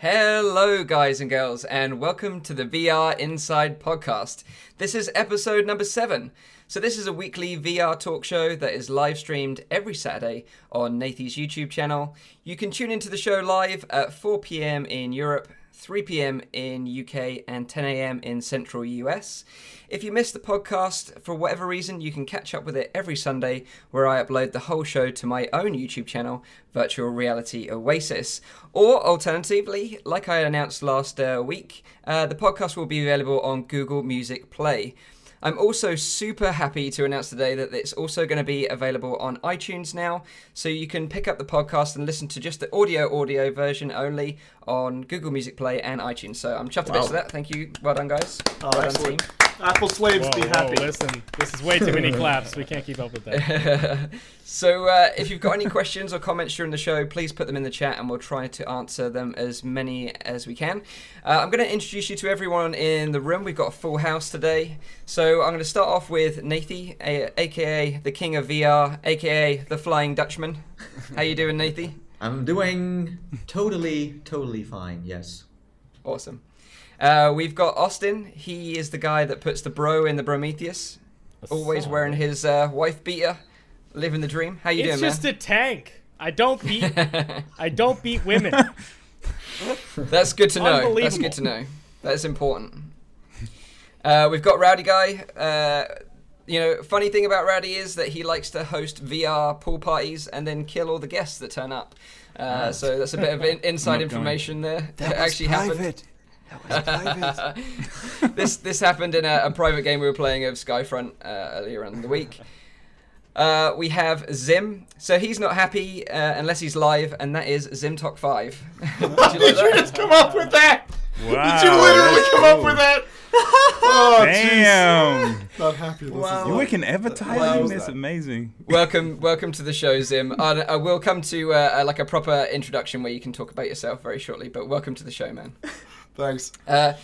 Hello, guys and girls, and welcome to the VR Inside podcast. This is episode number seven. So, this is a weekly VR talk show that is live streamed every Saturday on Nathie's YouTube channel. You can tune into the show live at 4 pm in Europe, 3 pm in UK, and 10 am in central US. If you missed the podcast for whatever reason, you can catch up with it every Sunday where I upload the whole show to my own YouTube channel, Virtual Reality Oasis. Or alternatively, like I announced last uh, week, uh, the podcast will be available on Google Music Play. I'm also super happy to announce today that it's also going to be available on iTunes now, so you can pick up the podcast and listen to just the audio audio version only on Google Music Play and iTunes. So I'm chuffed a bit Wow. for that. Thank you. Well done, guys. Oh, well done, team. Apple slaves Whoa, be whoa, happy. listen, this is way too many claps. We can't keep up with that. so uh, if you've got any questions or comments during the show, please put them in the chat and we'll try to answer them as many as we can. Uh, I'm going to introduce you to everyone in the room. We've got a full house today. So I'm going to start off with Nathy, a- aka the King of VR, aka the Flying Dutchman. How you doing, Nathy? I'm doing totally, totally fine. Yes. Awesome. Uh, we've got Austin. He is the guy that puts the bro in the Prometheus. Always wearing his uh, wife beater, living the dream. How you It's doing, man? It's just a tank. I don't beat. I don't beat women. That's good to know. That's good to know. That is important. Uh, we've got Rowdy Guy. Uh, you know, funny thing about Rowdy is that he likes to host VR pool parties and then kill all the guests that turn up. Uh, so that's a bit of in- inside Not going. information there. That was actually happened. private. That was private. this this happened in a, a private game we were playing of Skyfront uh, earlier in the week. Uh, we have Zim. So he's not happy uh, unless he's live, and that is Zim Talk 5. Did you like Did you just come up with that? Wow. Did you literally that's come up with that? Oh, jeez. Damn. Not happy with this. Wow. is You all. work in advertising? Wow. That's amazing. welcome, welcome to the show, Zim. I, I will come to uh, like a proper introduction where you can talk about yourself very shortly. But welcome to the show, man. Thanks. Uh,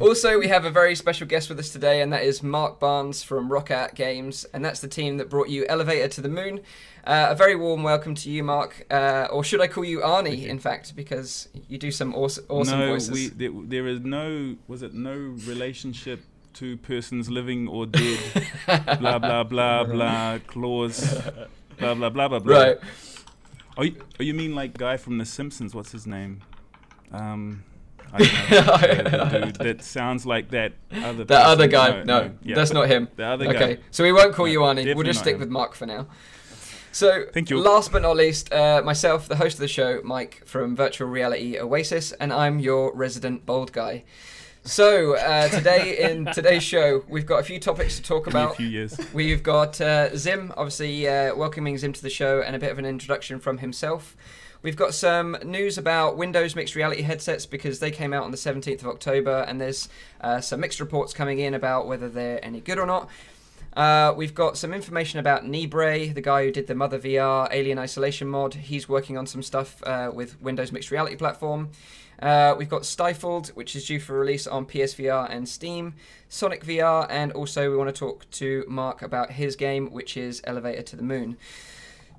also, we have a very special guest with us today, and that is Mark Barnes from Rockat Games, and that's the team that brought you Elevator to the Moon. Uh, a very warm welcome to you, Mark, uh, or should I call you Arnie? In fact, because you do some awesome, awesome no, voices. we there, there is no was it no relationship to persons living or dead. blah blah blah blah clause. Blah blah blah blah blah. Right. Oh, you, oh, you mean like guy from The Simpsons? What's his name? Um, I don't know. the, the dude that sounds like that other. That other guy, no, yeah. that's not him. The other okay, guy. so we won't call you Arnie. We'll just stick him. with Mark for now. So, Thank you. last but not least, uh, myself, the host of the show, Mike from Virtual Reality Oasis, and I'm your resident bold guy. So, uh, today in today's show, we've got a few topics to talk about. We've got uh, Zim, obviously uh, welcoming Zim to the show and a bit of an introduction from himself. We've got some news about Windows mixed reality headsets because they came out on the 17th of October, and there's uh, some mixed reports coming in about whether they're any good or not. Uh, we've got some information about Nibre, the guy who did the Mother VR Alien Isolation mod. He's working on some stuff uh, with Windows mixed reality platform. Uh, we've got Stifled, which is due for release on PSVR and Steam, Sonic VR, and also we want to talk to Mark about his game, which is Elevator to the Moon.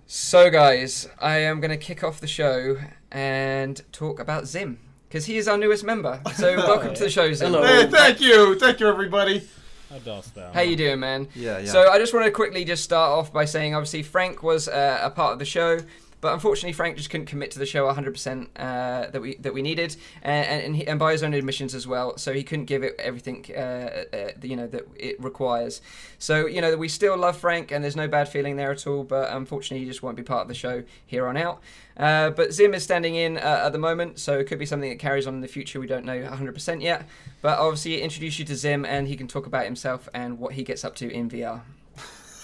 So, guys, I am going to kick off the show and talk about Zim because he is our newest member. So, welcome to the show, Zim. Hello. Hey, thank you. Thank you, everybody. How dost thou? How you doing, man? Yeah, yeah. So I just want to quickly just start off by saying, obviously, Frank was uh, a part of the show, but unfortunately, Frank just couldn't commit to the show 100% uh, that we that we needed, and and, he, and by his own admissions as well. So he couldn't give it everything, uh, uh, you know, that it requires. So you know, we still love Frank, and there's no bad feeling there at all. But unfortunately, he just won't be part of the show here on out. Uh, but Zim is standing in uh, at the moment, so it could be something that carries on in the future. We don't know 100% yet. But obviously, introduce you to Zim, and he can talk about himself and what he gets up to in VR.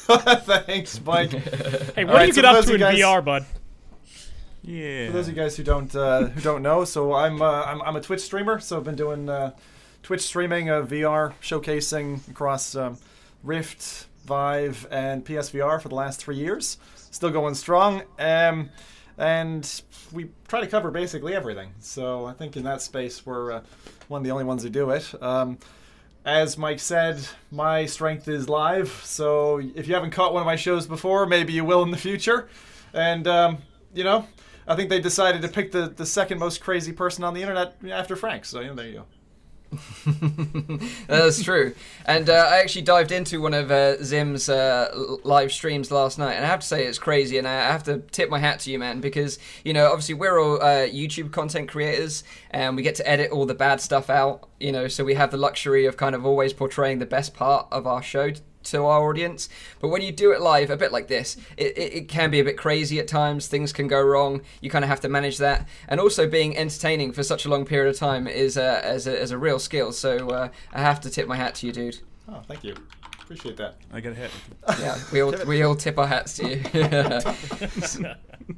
Thanks, Mike. Hey, what All do right, you so get up to in guys- VR, bud? Yeah. For those of you guys who don't uh, who don't know, so I'm, uh, I'm I'm a Twitch streamer. So I've been doing uh, Twitch streaming, uh, VR showcasing across um, Rift, Vive, and PSVR for the last three years. Still going strong. Um, and we try to cover basically everything. So I think in that space we're uh, one of the only ones who do it. Um, as Mike said, my strength is live. So if you haven't caught one of my shows before, maybe you will in the future. And um, you know, I think they decided to pick the, the second most crazy person on the internet after Frank. So you know, there you go. That's true. And uh, I actually dived into one of uh, Zim's uh, live streams last night, and I have to say it's crazy. And I have to tip my hat to you, man, because you know obviously we're all uh, YouTube content creators, and we get to edit all the bad stuff out. You know, so we have the luxury of kind of always portraying the best part of our show to our audience. But when you do it live, a bit like this, it, it, it, can be a bit crazy at times. Things can go wrong. You kind of have to manage that. And also, being entertaining for such a long period of time is a, as, a, as a real skill. So uh, I have to tip my hat to you, dude. Oh, thank you. Appreciate that. I get a hat. Yeah, we all we all tip our hats to you.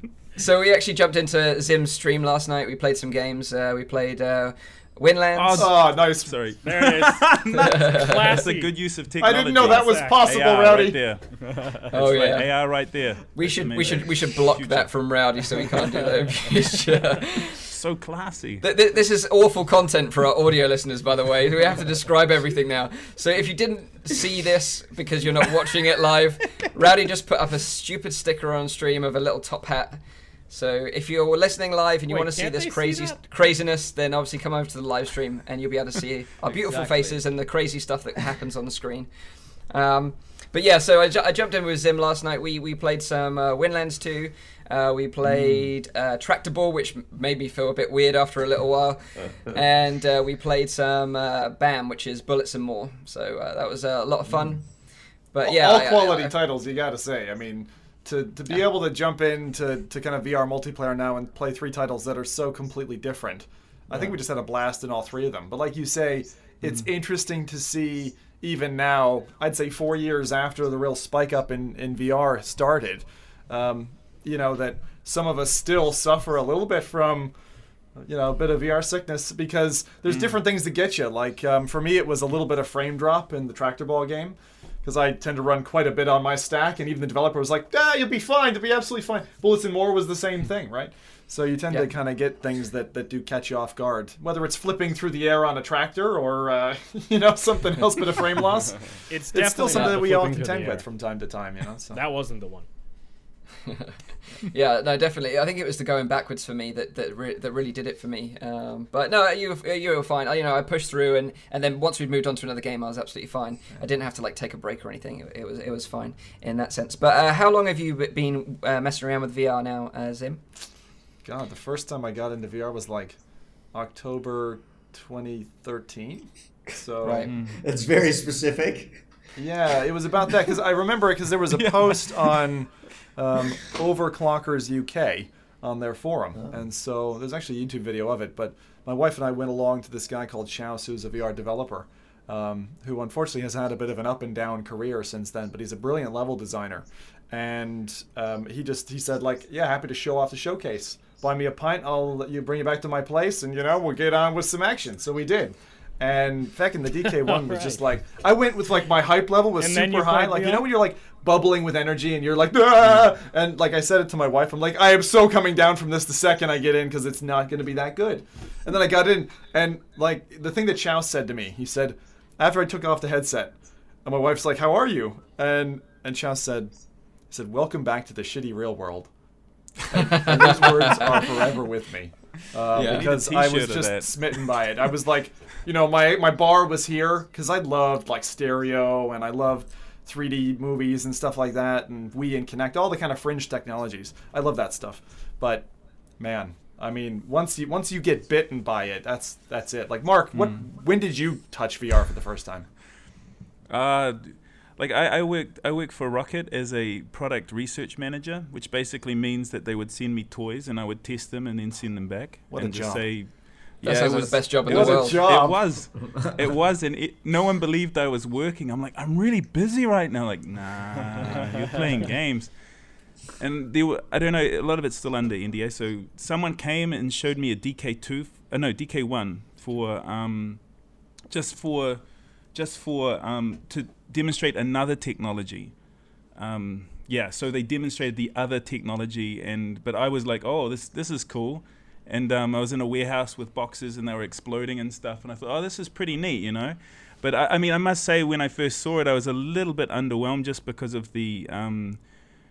so we actually jumped into Zim's stream last night. We played some games. Uh, we played uh, Windlands. Oh, oh nice. Sorry. There it is. That's a good use of technology. I didn't know that was possible, AR Rowdy. right there. oh Right, yeah. AR right there. We That's should we should we should block that from Rowdy so we can't do that in future. So classy. Th- th- This is awful content for our audio listeners, by the way. We have to describe everything now. So if you didn't see this because you're not watching it live, Rowdy just put up a stupid sticker on stream of a little top hat. So if you're listening live and you Wait, want to see this they see craziness, then obviously come over to the live stream and you'll be able to see our beautiful Exactly. faces and the crazy stuff that happens on the screen. Um, but yeah, so I, ju- I jumped in with Zim last night. We we played some uh, Windlands 2. Uh, we played uh, Tractable, which made me feel a bit weird after a little while. and uh, we played some uh, BAM, which is Bullets and More. So uh, that was uh, a lot of fun. But yeah, all I- I- quality I- titles, you got to say. I mean, to, to be able to jump into to kind of VR multiplayer now and play three titles that are so completely different, I think we just had a blast in all three of them. But like you say, it's interesting to see even now. I'd say four years after the real spike up in in VR started, um, you know that some of us still suffer a little bit from you know, a bit of VR sickness because there's different things that get you. Like um, for me, it was a little bit of frame drop in the tractor ball game because I tend to run quite a bit on my stack, and even the developer was like, "Ah, you'll be fine. You'll be absolutely fine." Bullets and More was the same thing, right? So you tend to kind of get things that, that do catch you off guard, whether it's flipping through the air on a tractor or uh, you know something else, but a frame loss. It's It's definitely still something that we all flipping through the contend with from time to time, you know. So. That wasn't the one. yeah, no, definitely. I think it was the going backwards for me that that, re- that really did it for me. Um, but no, you you were fine. I- You know, I pushed through, and, and then once we'd moved on to another game, I was absolutely fine. I didn't have to like take a break or anything. It, it was it was fine in that sense. But uh, how long have you been uh, messing around with VR now, uh, Zim? God, the first time I got into VR was like October 2013. So Right. It's very specific. Yeah, it was about that because I remember it because there was a post on um, Overclockers UK on their forum, and so there's actually a YouTube video of it. But my wife and I went along to this guy called Chaos, who's a VR developer, um, who unfortunately has had a bit of an up and down career since then. But he's a brilliant level designer, and um, he just he said like, yeah, happy to show off the showcase. Buy me a pint, I'll let you bring you back to my place, and you know we'll get on with some action. So we did. And fucking the DK one was just like I went with like my hype level was And super high. Like you know when you're like bubbling with energy and you're like ah! and like I said it to my wife. I'm like I am so coming down from this the second I get in because it's not going to be that good. And then I got in and like the thing that Chow said to me, he said after I took off the headset, and my wife's like, "How are you?" And and Chow said, he said, "Welcome back to the shitty real world." and, and those words are forever with me uh, Yeah. because I a I t-shirt was just that. smitten by it. I was like, you know, my my bar was here because I loved like stereo and I loved 3D movies and stuff like that, and Wii and Kinect, all the kind of fringe technologies. I love that stuff, but man. I mean, once you once you get bitten by it, that's that's it. Like Mark, what Hmm. when did you touch VR for the first time? Uh, like I, I worked I worked for Rocket as a product research manager, which basically means that they would send me toys and I would test them and then send them back. What a and just. Say, That sounds like the best job in it the was a world. job. It was, it was, and it, no one believed I was working. I'm like, I'm really busy right now. Like, nah, you're playing games. And there were, I don't know, a lot of it's still under NDA. So someone came and showed me a DK2, uh, no, DK1 for, um, just for, just for, um, to demonstrate another technology. Um, yeah, so they demonstrated the other technology, and but I was like, oh, this this is cool. And um, I was in a warehouse with boxes, and they were exploding and stuff. And I thought, oh, this is pretty neat, you know. But I, I mean, I must say, when I first saw it, I was a little bit underwhelmed just because of the um,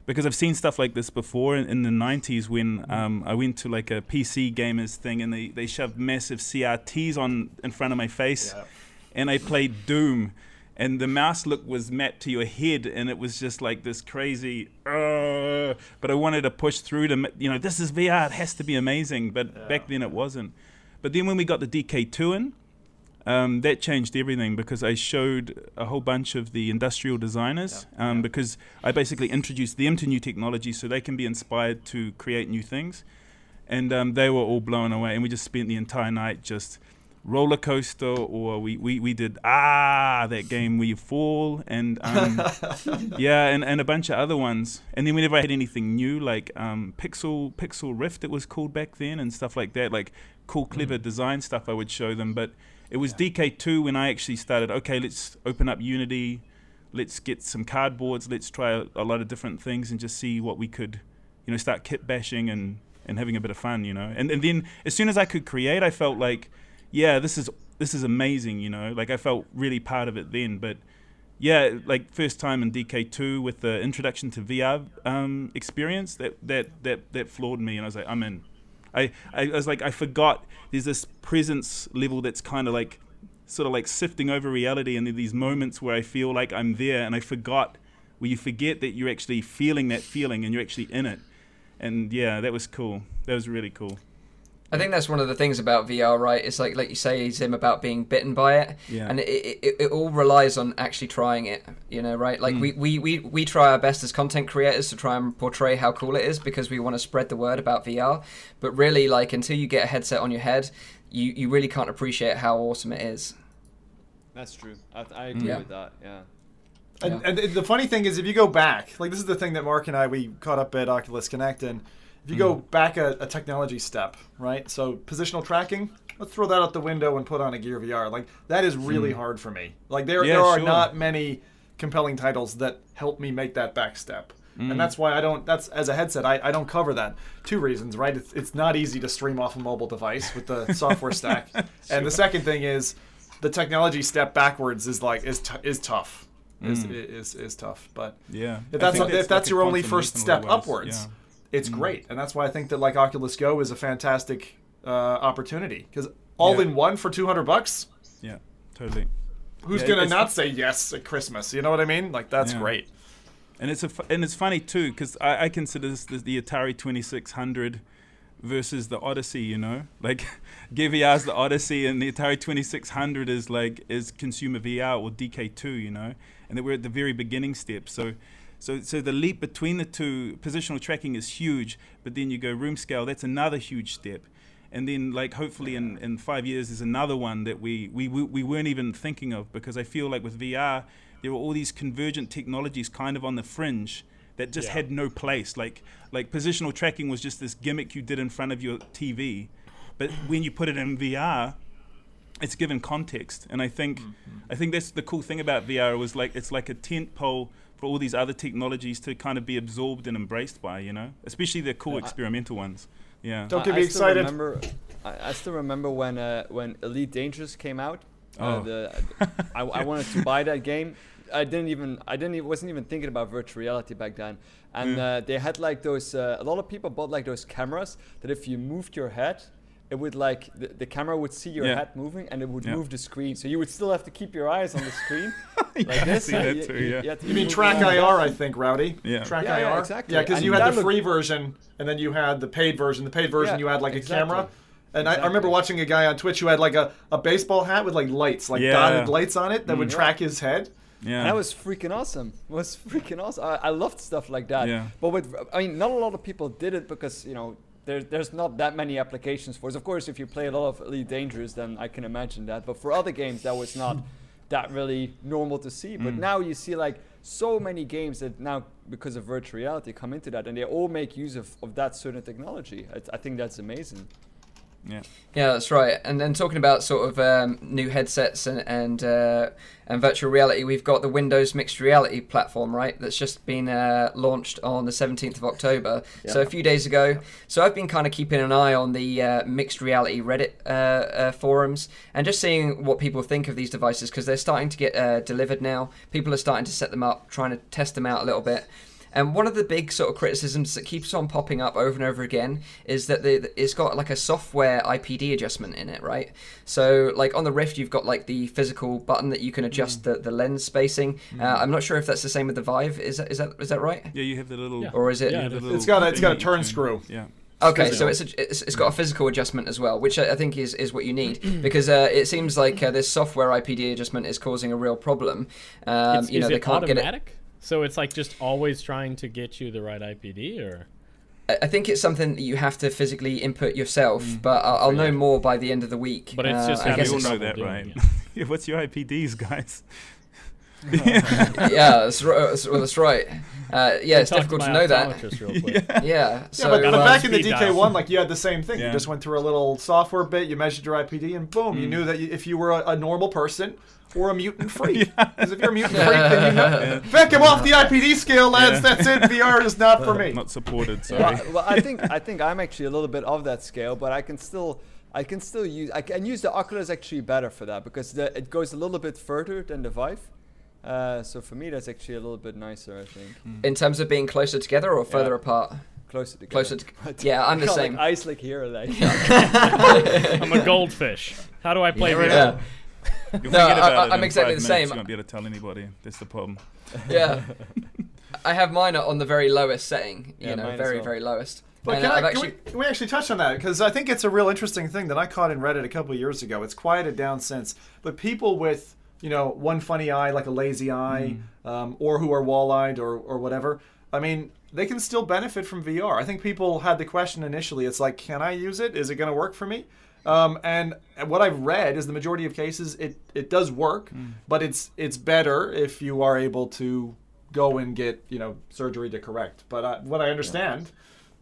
because I've seen stuff like this before in, in the 90s when um, I went to like a PC gamers thing and they, they shoved massive CRTs on in front of my face Yeah. and I played Doom and the mouse look was mapped to your head and it was just like this crazy uh, but I wanted to push through to you know this is VR it has to be amazing but back then it wasn't but then when we got the DK2 in um, that changed everything because I showed a whole bunch of the industrial designers Yeah, um, yeah. because I basically introduced them to new technology so they can be inspired to create new things. And um, they were all blown away. And we just spent the entire night just roller coaster, or we, we, we did ah that game where you fall, and um, yeah, and, and a bunch of other ones. And then whenever I had anything new, like um, Pixel Pixel Rift, it was called back then, and stuff like that, like cool, clever design stuff, I would show them. But it was DK2 when I actually started. Okay, let's open up Unity. Let's get some cardboards. Let's try a, a lot of different things and just see what we could, you know, start kit bashing and, and having a bit of fun, you know. And and then as soon as I could create, I felt like, yeah, this is this is amazing, you know. Like I felt really part of it then. But yeah, like first time in DK2 with the introduction to VR um, experience, that that that that floored me, and I was like, I'm in. I, I was like, I forgot there's this presence level that's kind of like, sort of like sifting over reality, and there these moments where I feel like I'm there, and I forgot, where you forget that you're actually feeling that feeling and you're actually in it. And yeah, that was cool. That was really cool. I think that's one of the things about VR, right? It's like, like you say, Zim, about being bitten by it, Yeah. and it, it, it all relies on actually trying it. You know, right? Mm. Like we, we, we, we try our best as content creators to try and portray how cool it is because we want to spread the word about VR. But really, like until you get a headset on your head, you, you really can't appreciate how awesome it is. That's true. I, I agree Yeah. with that. Yeah. And, Yeah. and the funny thing is, if you go back, like this is the thing that Mark and I we caught up at Oculus Connect, and if you go hmm. back a, a technology step, right? So positional tracking, let's throw that out the window and put on a Gear VR. Like that is really hmm. hard for me. Like there Yeah, there are sure. not many compelling titles that help me make that back step. And hmm. that's why I don't. That's as a headset, I, I don't cover that. Two reasons, right? It's, it's not easy to stream off a mobile device with the software stack, and the second thing is the technology step backwards is like is t- is tough. Is, is is tough, but Yeah. if that's think if that's like a your only first leap in a step lot of ways. upwards, Yeah. It's great, and that's why I think that like Oculus Go is a fantastic uh, opportunity because all Yeah. in one for two hundred bucks. Yeah, totally. Who's Yeah, gonna not say yes at Christmas? You know what I mean? Like that's Yeah. great. And it's a and it's funny too because I, I consider this the, the Atari Twenty Six Hundred versus the Odyssey. You know, like Gear VR is the Odyssey, and the Atari Twenty Six Hundred is like is consumer VR or DK two. You know, and that we're at the very beginning step. So. So, so the leap between the two positional tracking is huge, but then you go room scale. That's another huge step, and then like hopefully in, in five years there's another one that we, we we we weren't even thinking of because I feel like with VR there were all these convergent technologies kind of on the fringe that just Yeah. had no place. Like like positional tracking was just this gimmick you did in front of your TV, but when you put it in VR, it's given context. And I think mm-hmm. I think that's the cool thing about VR was like it's like a tent pole for all these other technologies to kind of be absorbed and embraced by. You know, especially the cool I- experimental ones. Yeah. Don't I- get I me still excited. Remember, I, I still remember when uh, when Elite Dangerous came out. Uh, Oh. the, I, I wanted to buy that game. I didn't even I didn't even, wasn't even thinking about virtual reality back then. And Yeah. uh, they had like those. Uh, a lot of people bought like those cameras that if you moved your head. It would like the, the camera would see your Yeah. head moving and it would Yeah. move the screen. So you would still have to keep your eyes on the screen like Yeah, I this. see that too, you- yeah. you had to You mean Track around. IR? I think Rowdy. Yeah. Track Yeah, yeah, IR. exactly. Yeah, because you had that the looked- free version, and then you had the paid version. The paid version, Yeah, you had like a exactly. camera. And I, I remember watching a guy on Twitch who had like a, a baseball hat with like lights, like Yeah. dotted lights on it that would Mm. track his head. Yeah. And that was freaking awesome. It was freaking awesome. I, I loved stuff like that. Yeah. But with, I mean, not a lot of people did it because you know there, there's not that many applications for it. Of course, if you play a lot of Elite Dangerous, then I can imagine that. But for other games, that was not that really normal to see. But Mm. now you see like so many games that now because of virtual reality come into that, and they all make use of, of that certain technology. I, I think that's amazing. Yeah. Yeah, that's right. And then talking about sort of um, new headsets and and, uh, and virtual reality, we've got the Windows Mixed Reality platform, right? That's just been uh, launched on the 17th of October, so a few days ago. So I've been kind of keeping an eye on the uh, mixed reality Reddit uh, uh, forums and just seeing what people think of these devices because they're starting to get uh, delivered now. People are starting to set them up, trying to test them out a little bit. And one of the big sort of criticisms that keeps on popping up over and over again is that the, it's got like a software IPD adjustment in it, right? So like on the Rift, you've got like the physical button that you can adjust the, the lens spacing. Uh, I'm not sure if that's the same with the Vive. Is that is that is that right? Yeah, you have the little. Yeah. Or is it? Yeah, the little It's got a- it's got a turn screw. Yeah. Okay, so it's, a, it's it's got a physical adjustment as well, which I I think is, is what you need because uh, it seems like uh, this software IPD adjustment is causing a real problem. Um, It's- you know, is they it can't get it. Automatic? So it's like just always trying to get you the right IPD, or I I think it's something that you have to physically input yourself, but I'll, I'll know more by the end of the week. But it's Uh, just I guess You all it's, know that, right? it. Yeah, What's your IPDs, guys? yeah, that's, ri- that's, well, that's right. Uh, yeah, it's difficult my to know that. optometrist real quick. Yeah, so yeah, but, but uh, back in the DK dial. one, like you had the same thing. You just went through a little software bit, you measured your IPD, and boom, Hmm. you knew that you, if you were a, a normal person or a mutant freak. Because if you're a mutant freak, then you know. Back him off the IPD scale, lads. Yeah. That's it. VR is not for me. Not supported. Sorry. well, well, I think I think I'm actually a little bit of that scale, but I can still I can still use I can use the Oculus actually better for that because the, it goes a little bit further than the Vive. Uh, so for me, that's actually a little bit nicer. I think in terms of being closer together or further Yeah. apart. closer together. Closer to- yeah, I'm the same. Like ice like here, like I'm a goldfish. How do I play never VR? Yeah. You'll No, forget I- about I- it I'm in exactly five the minutes, same. You won't be able to tell anybody. That's the problem. Yeah. I have mine on the very lowest setting, you Yeah, know, very, well. very lowest. But And can, I've actually, can, we, can we actually touch on that? Because I think it's a real interesting thing that I caught in Reddit a couple of years ago. It's quieted down since. But people with, you know, one funny eye, like a lazy eye, um, or who are wall eyed or, or whatever, I mean, they can still benefit from VR. I think people had the question initially it's like, can I use it? Is it going to work for me? Um, and what I've read is the majority of cases it, it does work, but it's it's better if you are able to go and get you know surgery to correct. But uh, what I understand,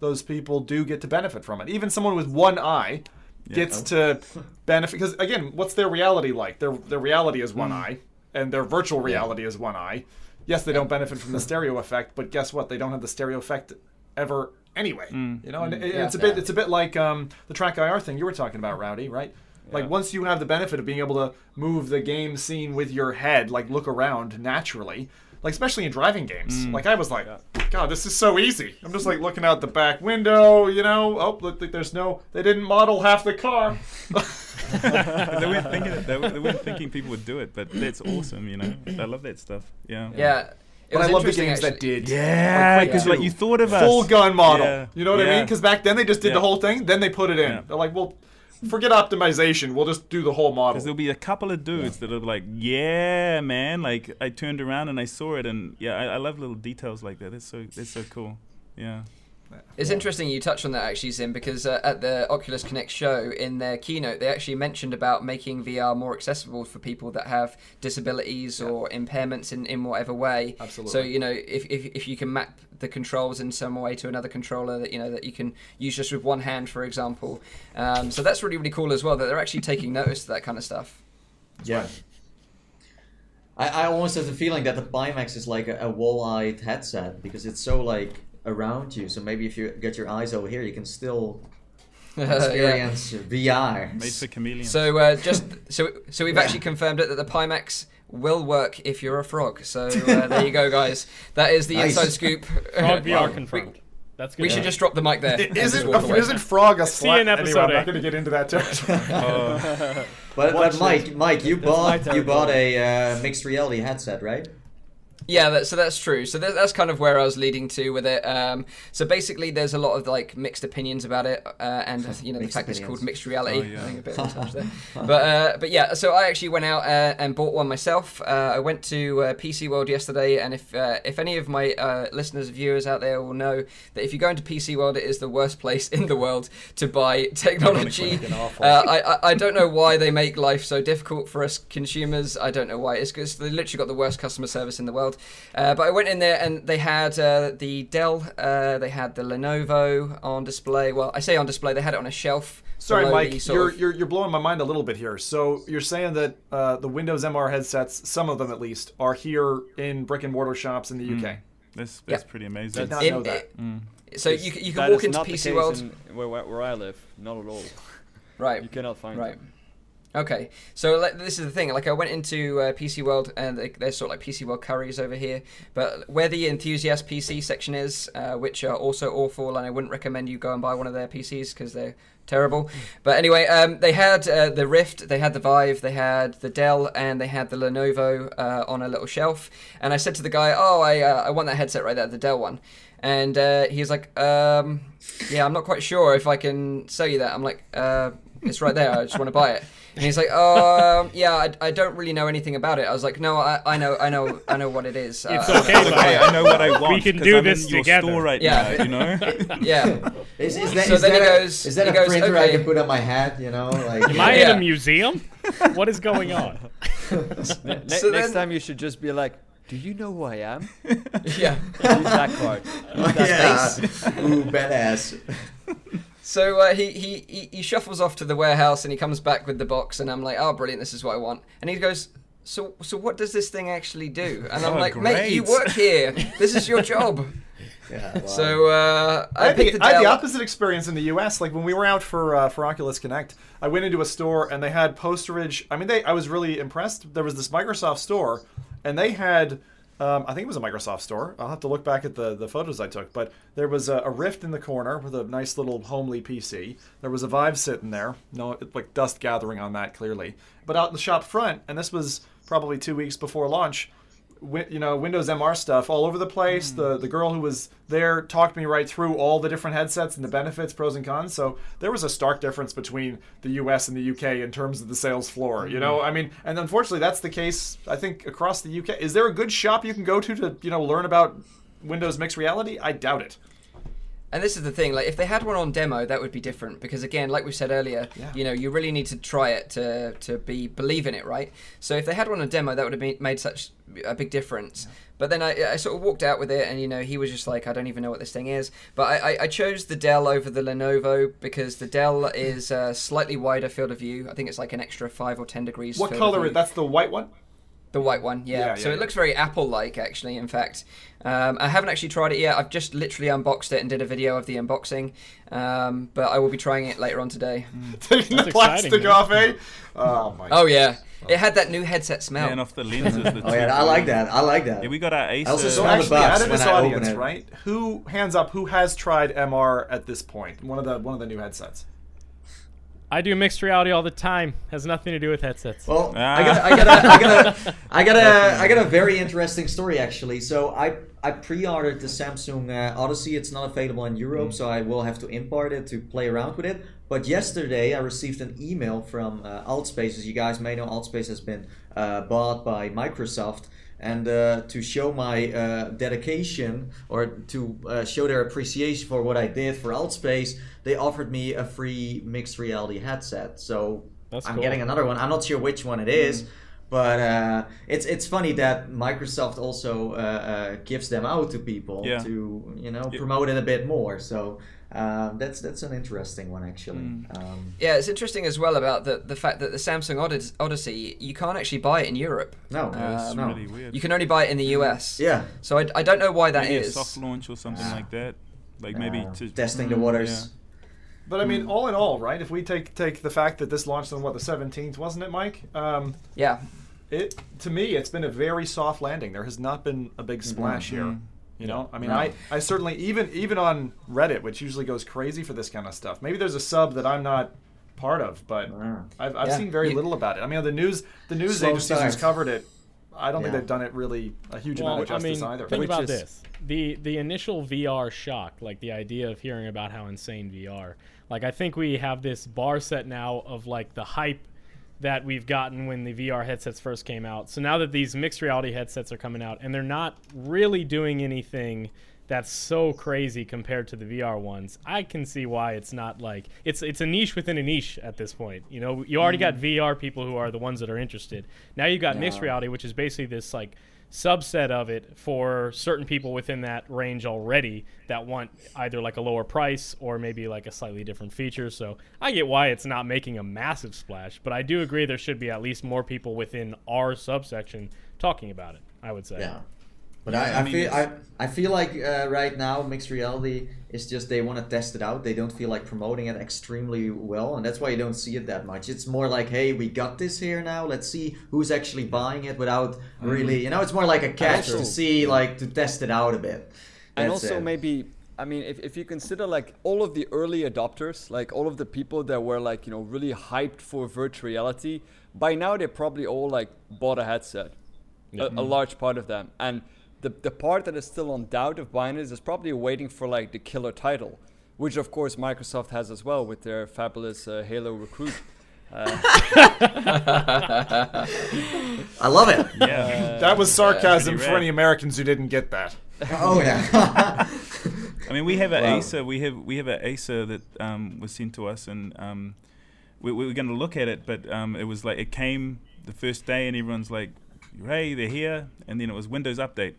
those people do get to benefit from it. Even someone with one eye gets to benefit because again, what's their reality like? Their their reality is one eye, and their virtual reality is one eye. Yes, they don't benefit from the stereo effect, but guess what? They don't have the stereo effect ever anyway. Mm. You know, and mm. it, it's a bit it's a bit like um, the track IR thing you were talking about, Rowdy, right? Like once you have the benefit of being able to move the game scene with your head, like look around naturally, like especially in driving games. Mm. Like I was like, God, this is so easy. I'm just like looking out the back window, you know. Oh, look, like, there's no, they didn't model half the car. they weren't thinking it. They, were, they weren't thinking people would do it, but that's awesome. You know, I love that stuff. Yeah. yeah. It But I love the interesting, games that did. Yeah, because 2. like you thought of us. full gun model. Yeah. You know what I mean? Because back then they just did the whole thing, then they put it in. Yeah. They're like, well, forget optimization. We'll just do the whole model. Because there'll be a couple of dudes that are like, yeah, man. Like I turned around and I saw it, and yeah, I, I love little details like that. It's so that's so cool. Yeah. It's interesting you touched on that actually, Zim, because uh, at the Oculus Connect show in their keynote, they actually mentioned about making VR more accessible for people that have disabilities or impairments in, in whatever way. Absolutely. So you know, if, if if you can map the controls in some way to another controller that you know that you can use just with one hand, for example. Um, so that's really really cool as well that they're actually taking notice to that kind of stuff. Yeah. I, I almost have the feeling that the Pimax is like a, a wall-eyed headset because it's so like around you. So maybe if you get your eyes over here, you can still Yeah. experience VR. Made for chameleons. So uh, just so so we've actually confirmed it that the Pimax will work if you're a frog. So uh, there you go, guys. That is the Nice. inside scoop. Frog VR Well, confirmed. That's good. We, we should just drop the mic there. and just Isn't, walk away. isn't Frog a See slut? you Anyway, episode I'm not going to get into that territory. Oh, But, but Mike. Mike, you That's bought you bought a uh, mixed reality headset, right? Yeah, that, so that's true. So that, that's kind of where I was leading to with it. Um, so basically, there's a lot of like mixed opinions about it, uh, and you know the Mixed fact it's called mixed reality. Oh, yeah. I think a bit of touch there. But uh, but yeah, so I actually went out uh, and bought one myself. Uh, I went to uh, PC World yesterday, and if uh, if any of my uh, listeners, viewers out there will know that if you go into PC World, it is the worst place in the world to buy technology. Uh, I, I I don't know why they make life so difficult for us consumers. I don't know why. It's because they literally got the worst customer service in the world. Uh, but I went in there and they had uh, the Dell, uh, they had the Lenovo on display. Well, I say on display, they had it on a shelf. Sorry, Mike, you're, of- you're you're blowing my mind a little bit here. So you're saying that uh, the Windows MR headsets, some of them at least, are here in brick and mortar shops in the UK. that's that's Yeah. pretty amazing. I did not in- know that. So you, you can walk is into not the PC case World. in where, where, where I live. Not at all. Right. You cannot find it. Right. them. Okay, so like, this is the thing. Like, I went into uh, PC World, and they, there's sort of like PC World Currys over here. But where the enthusiast PC section is, uh, which are also awful, and I wouldn't recommend you go and buy one of their PCs because they're terrible. But anyway, um, they had uh, the Rift, they had the Vive, they had the Dell, and they had the Lenovo uh, on a little shelf. And I said to the guy, "Oh, I uh, I want that headset right there, the Dell one." And uh, he's like, um, "Yeah, I'm not quite sure if I can sell you that." I'm like, uh, "It's right there. I just want to buy it." And he's like, "Oh, um, yeah, I, I don't really know anything about it." I was like, "No, I, I know, I know, I know what it is." It's Uh, okay, It's okay, I know what I want. We can do I'm this in your together. store right Yeah. now, you know? Yeah. Is, is that, So is then that he a, goes- is that a goes, printer I can put on my hat? You know, like Am I Yeah. in a museum? What is going on? Ne- So next then- time you should just be like, "Do you know who I am?" yeah. Use that card. Use that yeah, ooh, badass. So uh, he, he he he shuffles off to the warehouse and he comes back with the box and I'm like, oh, brilliant, this is what I want. And he goes, so so what does this thing actually do? And I'm Oh, like, mate, you work here. This is your job. Yeah, wow. So uh, I I had, picked the, the I had the opposite experience in the U.S. Like when we were out for uh, for Oculus Connect, I went into a store and they had posterage. I mean, they I was really impressed. There was this Microsoft store, and they had. Um, I think it was a Microsoft store. I'll have to look back at the, the photos I took, but there was a, a Rift in the corner with a nice little homely PC. There was a Vive sitting there, no like dust gathering on that clearly. But out in the shop front, and this was probably two weeks before launch, you know Windows MR stuff all over the place. The hmm. the girl who was there talked me right through all the different headsets and the benefits, pros and cons. So there was a stark difference between the US and the UK in terms of the sales floor. You know, hmm. I mean, and unfortunately that's the case. I think across the UK. Is there a good shop you can go to to you know learn about Windows mixed reality? I doubt it. And this is the thing, like if they had one on demo, that would be different because again, like we said earlier, you know, you really need to try it to to be believe in it, right? So if they had one on demo, that would have been, made such a big difference. But then I, I sort of walked out with it, and you know, he was just like, I don't even know what this thing is. But I, I, I chose the Dell over the Lenovo because the Dell is a slightly wider field of view. I think it's like an extra five or ten degrees. What color? is That's the white one. The white one, yeah. Yeah, so yeah, it looks very Apple-like, actually. In fact, um, I haven't actually tried it yet. I've just literally unboxed it and did a video of the unboxing. Um, but I will be trying it later on today. Taking the That's plastic exciting, off, eh? Oh my. Oh yeah, it had that new headset smell. Yeah, and off the lenses. The Oh yeah, I like that. I like that. Yeah, we got our Acer. also So smell the actually, box out of this open audience, right? Who hands up? Who has tried MR at this point? One of the one of the new headsets. I do mixed reality all the time. Has nothing to do with headsets. Well, Ah. I got, I got, a, I got, a, I got, a, I got a very interesting story actually. So I, I pre-ordered the Samsung uh, Odyssey. It's not available in Europe, so I will have to import it to play around with it. But yesterday I received an email from uh, Altspace. As you guys may know, Altspace has been uh, bought by Microsoft. And uh, to show my uh, dedication or to uh, show their appreciation for what I did for Altspace, they offered me a free mixed reality headset. So That's I'm cool. getting another one. I'm not sure which one it is, but uh, it's it's funny that Microsoft also uh, uh, gives them out to people Yeah. to you know promote it a bit more. So um, that's that's an interesting one actually. Um, Yeah, it's interesting as well about the the fact that the Samsung Odyssey you can't actually buy it in Europe. no, That's Um, no. really weird. You can only buy it in the US. yeah, So I, I don't know why that is. maybe a soft launch or something Yeah. like that. Like maybe uh, to testing the waters. yeah. But I mean, all in all, right? If we take take the fact that this launched on what the 17th, wasn't it, Mike? Um, Yeah. It to me, it's been a very soft landing. There has not been a big mm-hmm. splash here. Mm-hmm. You know, I mean, No. I, I certainly even even on Reddit, which usually goes crazy for this kind of stuff. Maybe there's a sub that I'm not part of, but Yeah. I've, I've Yeah. seen very You- little about it. I mean, the news the news Slow agencies who's start. covered it. I don't think they've done it really a huge well, amount of I justice mean, either. think Which about is- this: the the initial VR shock, like the idea of hearing about how insane VR. Like, I think we have this bar set now of like the hype that we've gotten when the VR headsets first came out. So now that these mixed reality headsets are coming out, and they're not really doing anything that's so crazy compared to the VR ones, I can see why it's not like it's it's a niche within a niche at this point. You know, you already got mm-hmm. VR people who are the ones that are interested. Now you've got mixed reality, which is basically this like subset of it for certain people within that range already that want either like a lower price or maybe like a slightly different feature. So I get why it's not making a massive splash, but I do agree there should be at least more people within our subsection talking about it. I would say. Yeah. But Yeah, I, I I, mean, feel I, it's- I feel like uh, right now mixed reality is just they want to test it out. They don't feel like promoting it extremely well, and that's why you don't see it that much. It's more like, hey, we got this here now. Let's see who's actually buying it without Mm-hmm. really, you know, it's more like a catch to see like to test it out a bit. and also it. maybe i mean if, if you consider like all of the early adopters like all of the people that were like you know really hyped for virtual reality by now they probably all like bought a headset a, a large part of them and the, the part that is still on doubt of buying is probably waiting for like the killer title which of course microsoft has as well with their fabulous uh, halo recruit I love it. Yeah. That was sarcasm pretty for any Americans who didn't get that. oh yeah. I mean, we have an Wow. Acer. We have we have an Acer that um, was sent to us, and um, we, we were going to look at it, but um, it was like it came the first day, and everyone's like, "Hey, they're here," and then it was Windows Update,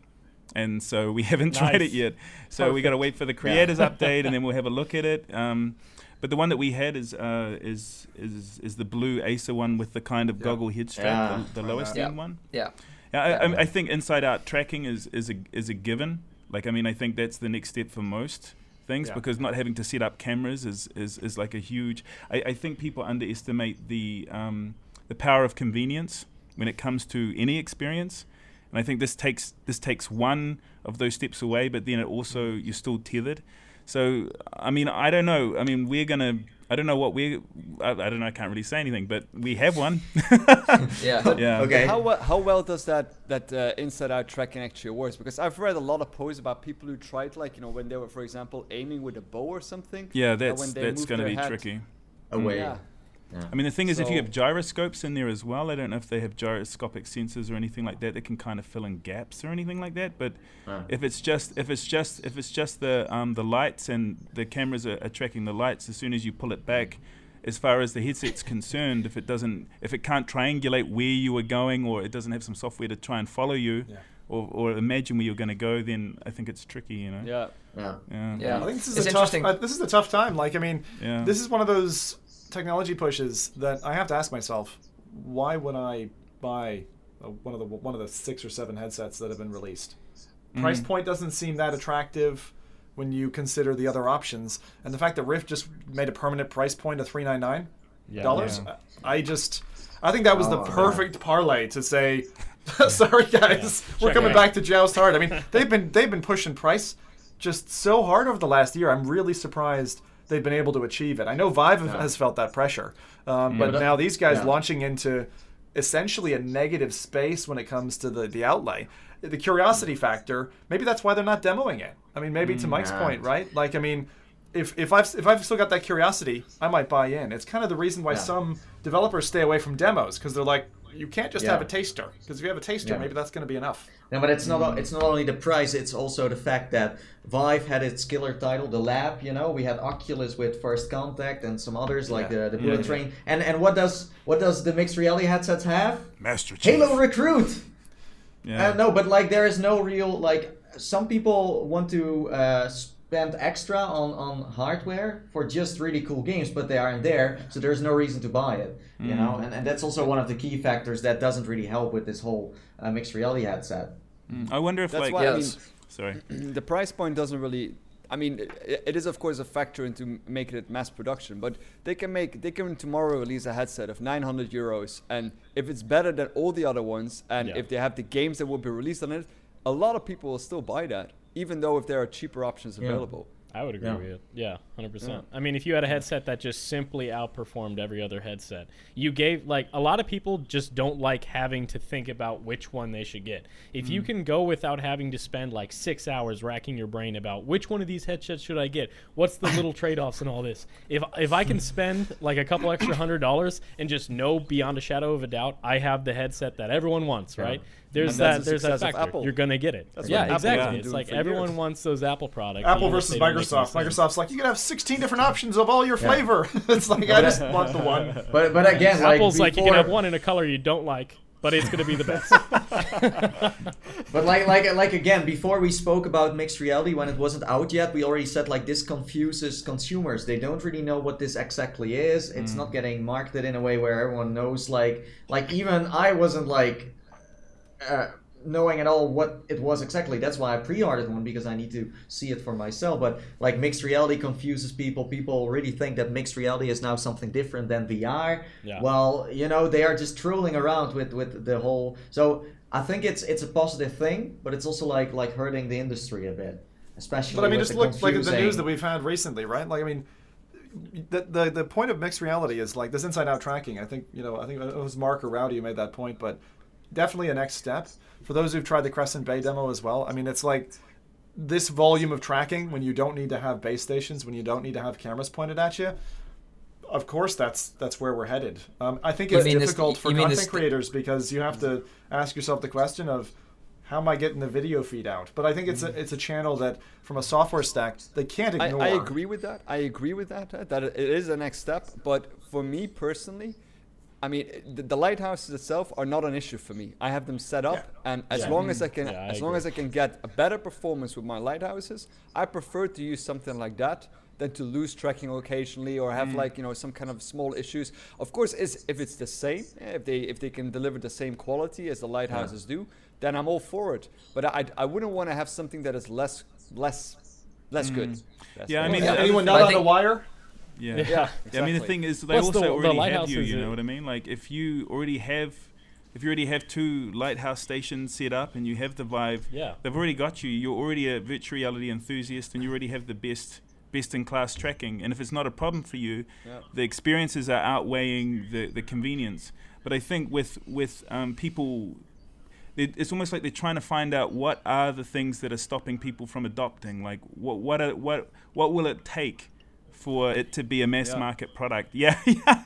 and so we haven't tried it yet. So we got to wait for the creators update, and then we'll have a look at it. Um, but the one that we had is uh, is is is the blue Acer one with the kind of goggle head strap, Yeah. the, the lowest Yeah. end one. Yeah. Yeah, I, I, I think inside out tracking is, is a is a given. Like, I mean, I think that's the next step for most things Yeah. because not having to set up cameras is, is, is like a huge. I, I think people underestimate the um, the power of convenience when it comes to any experience, and I think this takes this takes one of those steps away, but then it also you're still tethered. So, I mean, I don't know. I mean, we're gonna. I don't know what we. I, I don't know. I can't really say anything, but we have one. Yeah. yeah. Okay. How well, how well does that that uh, inside out tracking actually works? Because I've read a lot of posts about people who tried, like you know, when they were, for example, aiming with a bow or something. Yeah, that's when they that's going to be head- tricky. Away. Yeah. I mean, the thing is, if you have gyroscopes in there as well, I don't know if they have gyroscopic sensors or anything like that that can kind of fill in gaps or anything like that. But Ah. if it's just if it's just if it's just the um, the lights and the cameras are, are tracking the lights, as soon as you pull it back, as far as the headset's concerned, if it doesn't if it can't triangulate where you were going or it doesn't have some software to try and follow you. Yeah. Or, or imagine where you're going to go, then I think it's tricky, you know. Yeah. Yeah. Yeah. Yeah. I think this is It's a tough. interesting. Uh, this is a tough time. Like, I mean, Yeah. this is one of those technology pushes that I have to ask myself: Why would I buy uh, one of the one of the six or seven headsets that have been released? Price Mhm. point doesn't seem that attractive when you consider the other options, and the fact that Rift just made a permanent price point of three nine nine dollars, I just, I think that was the Oh, yeah. perfect parlay to say, sorry guys, we're Check coming back to Joust Hard. I mean, they've been they've been pushing price just so hard over the last year. I'm really surprised they've been able to achieve it. I know Vive Yeah. has felt that pressure, um, mm. but But, now these guys yeah. launching into essentially a negative space when it comes to the the outlay. The curiosity mm. factor, maybe that's why they're not demoing it. I mean, maybe to mm, Mike's yeah. point, right? Like, I mean, if, if I've if I've still got that curiosity, I might buy in. It's kind of the reason why Yeah. some developers stay away from demos because they're like, you can't just Yeah. have a taster because if you have a taster, Yeah. maybe that's going to be enough. No, but it's not. o- It's not only the price. It's also the fact that Vive had its killer title, the Lab. You know, we had Oculus with First Contact and some others like Yeah. the the Bullet yeah. Train. And and what does what does the mixed reality headsets have? Master Chief. Halo Recruit. Yeah. Uh, no, but like there is no real like. Some people want to uh, spend extra on on hardware for just really cool games, but they aren't there, so there's no reason to buy it. You know, and, and that's also one of the key factors that doesn't really help with this whole uh, mixed reality headset. Mm. I wonder if That's like why I Yes. mean, sorry. the price point doesn't really i mean it, it is of course a factor into making it mass production but they can make they can tomorrow release a headset of 900 euros and if it's better than all the other ones and Yeah. if they have the games that will be released on it a lot of people will still buy that even though if there are cheaper options Yeah. Available I would agree Yeah. with you. Yeah, hundred percent. I mean, if you had a headset that just simply outperformed every other headset, you gave like a lot of people just don't like having to think about which one they should get. If Mm. you can go without having to spend like six hours racking your brain about which one of these headsets should I get, what's the little trade-offs and all this. If if I can spend like a couple extra hundred dollars and just know beyond a shadow of a doubt I have the headset that everyone wants, right? There's that there's that success factor. Apple. You're gonna get it. That's yeah, exactly. has It's like everyone years. wants those Apple products. Apple versus they don't make any Microsoft. Microsoft's like, you can have 16 different options of all your flavor. it's like, I just want the one. But but again, like Apple's like you can have one in a color you don't like, but it's gonna be the best. But like like like again, before we spoke about mixed reality when it wasn't out yet, we already said like this confuses consumers. They don't really know what this exactly is. It's not getting marketed in a way where everyone knows. Like like even I wasn't like. Uh, knowing at all what it was exactly. That's why I pre-ordered one because I need to see it for myself. But like mixed reality confuses people. People already think that mixed reality is now something different than VR. Yeah. Well, you know, they are just trolling around with with the whole. So I think it's it's a positive thing, but it's also like like hurting the industry a bit, especially. But I mean, just the look like at the news that we've had recently, right? Like, I mean, the, the the point of mixed reality is like this inside out tracking. I think you know, I think it was Mark or Rowdy who made that point, but definitely a next step for those who've tried the Crescent Bay demo as well. I mean, it's like this volume of tracking when you don't need to have base stations, when you don't need to have cameras pointed at you. Of course, that's that's where we're headed. Um, I think it's mean this- difficult for content this- creators because you have to ask yourself the question of how am I getting the video feed out? But I think it's a it's a channel that from a software stack they can't ignore. I agree with that. I agree with that. uh, That it is a next step. But for me personally, I mean, the, the lighthouses itself are not an issue for me. I have them set up, and as Yeah. long as I can, Yeah, I as long as I can get a better performance with my lighthouses, I prefer to use something like that than to lose tracking occasionally or have mm. like you know some kind of small issues. Of course, is if it's the same, if they if they can deliver the same quality as the lighthouses do, then I'm all for it. But I I wouldn't want to have something that is less less less good. Mm. That's Yeah, I mean, Yeah, anyone not on the wire? Yeah. Yeah, Yeah, I mean, the thing is, they What's also the- the already have you. You know what I mean? Like, if you already have, if you already have two lighthouse stations set up and you have the Vive, Yeah. they've already got you. You're already a virtual reality enthusiast, and you already have the best, best in class tracking. And if it's not a problem for you, Yeah. the experiences are outweighing the the convenience. But I think with with um, people. it- It's almost like they're trying to find out what are the things that are stopping people from adopting. Like, what what are, what what will it take for it to be a mass Yeah. market product. Yeah, yeah,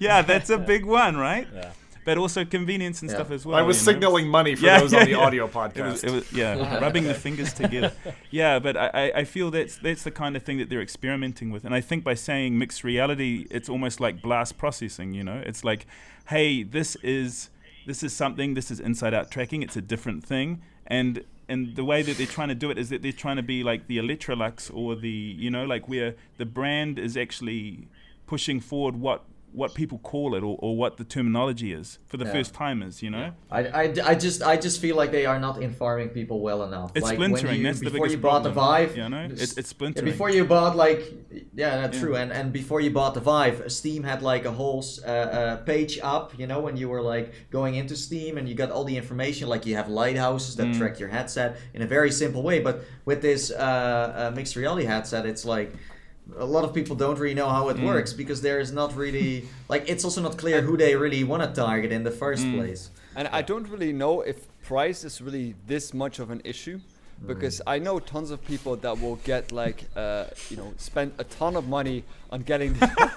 yeah, that's a big one, right? Yeah. But also convenience and Yeah. stuff as well. I was you know? signaling money for Yeah, those yeah, on the yeah. audio It podcast. was, it was, yeah, rubbing the fingers together. Yeah, but I, I- I feel that's that's the kind of thing that they're experimenting with, and I think by saying mixed reality, it's almost like blast processing. You know, it's like, hey, this is this is something. This is inside out tracking. It's a different thing, and and the way that they're trying to do it is that they're trying to be like the Electrolux or the you know like where the brand is actually pushing forward what what people call it or, or what the terminology is for the Yeah. first timers. You know. I, I, I just I just feel like they are not informing people well enough. It's like when splintering, you, that's the before biggest you bought the problem, Vive. you know? It's- it's yeah, splintering. before you bought like yeah, that's true. And and before you bought the Vive, Steam had like a whole uh, uh, page up. You know when you were like going into Steam and you got all the information. Like you have lighthouses Mm. that track your headset in a very simple way. But with this uh, uh, mixed reality headset, it's like. A lot of people don't really know how it Mm. works because there is not really like it's also not clear who they really want to target in the first Mm. place. And I don't really know if price is really this much of an issue, because I know tons of people that will get like, uh, you know, spend a ton of money on getting,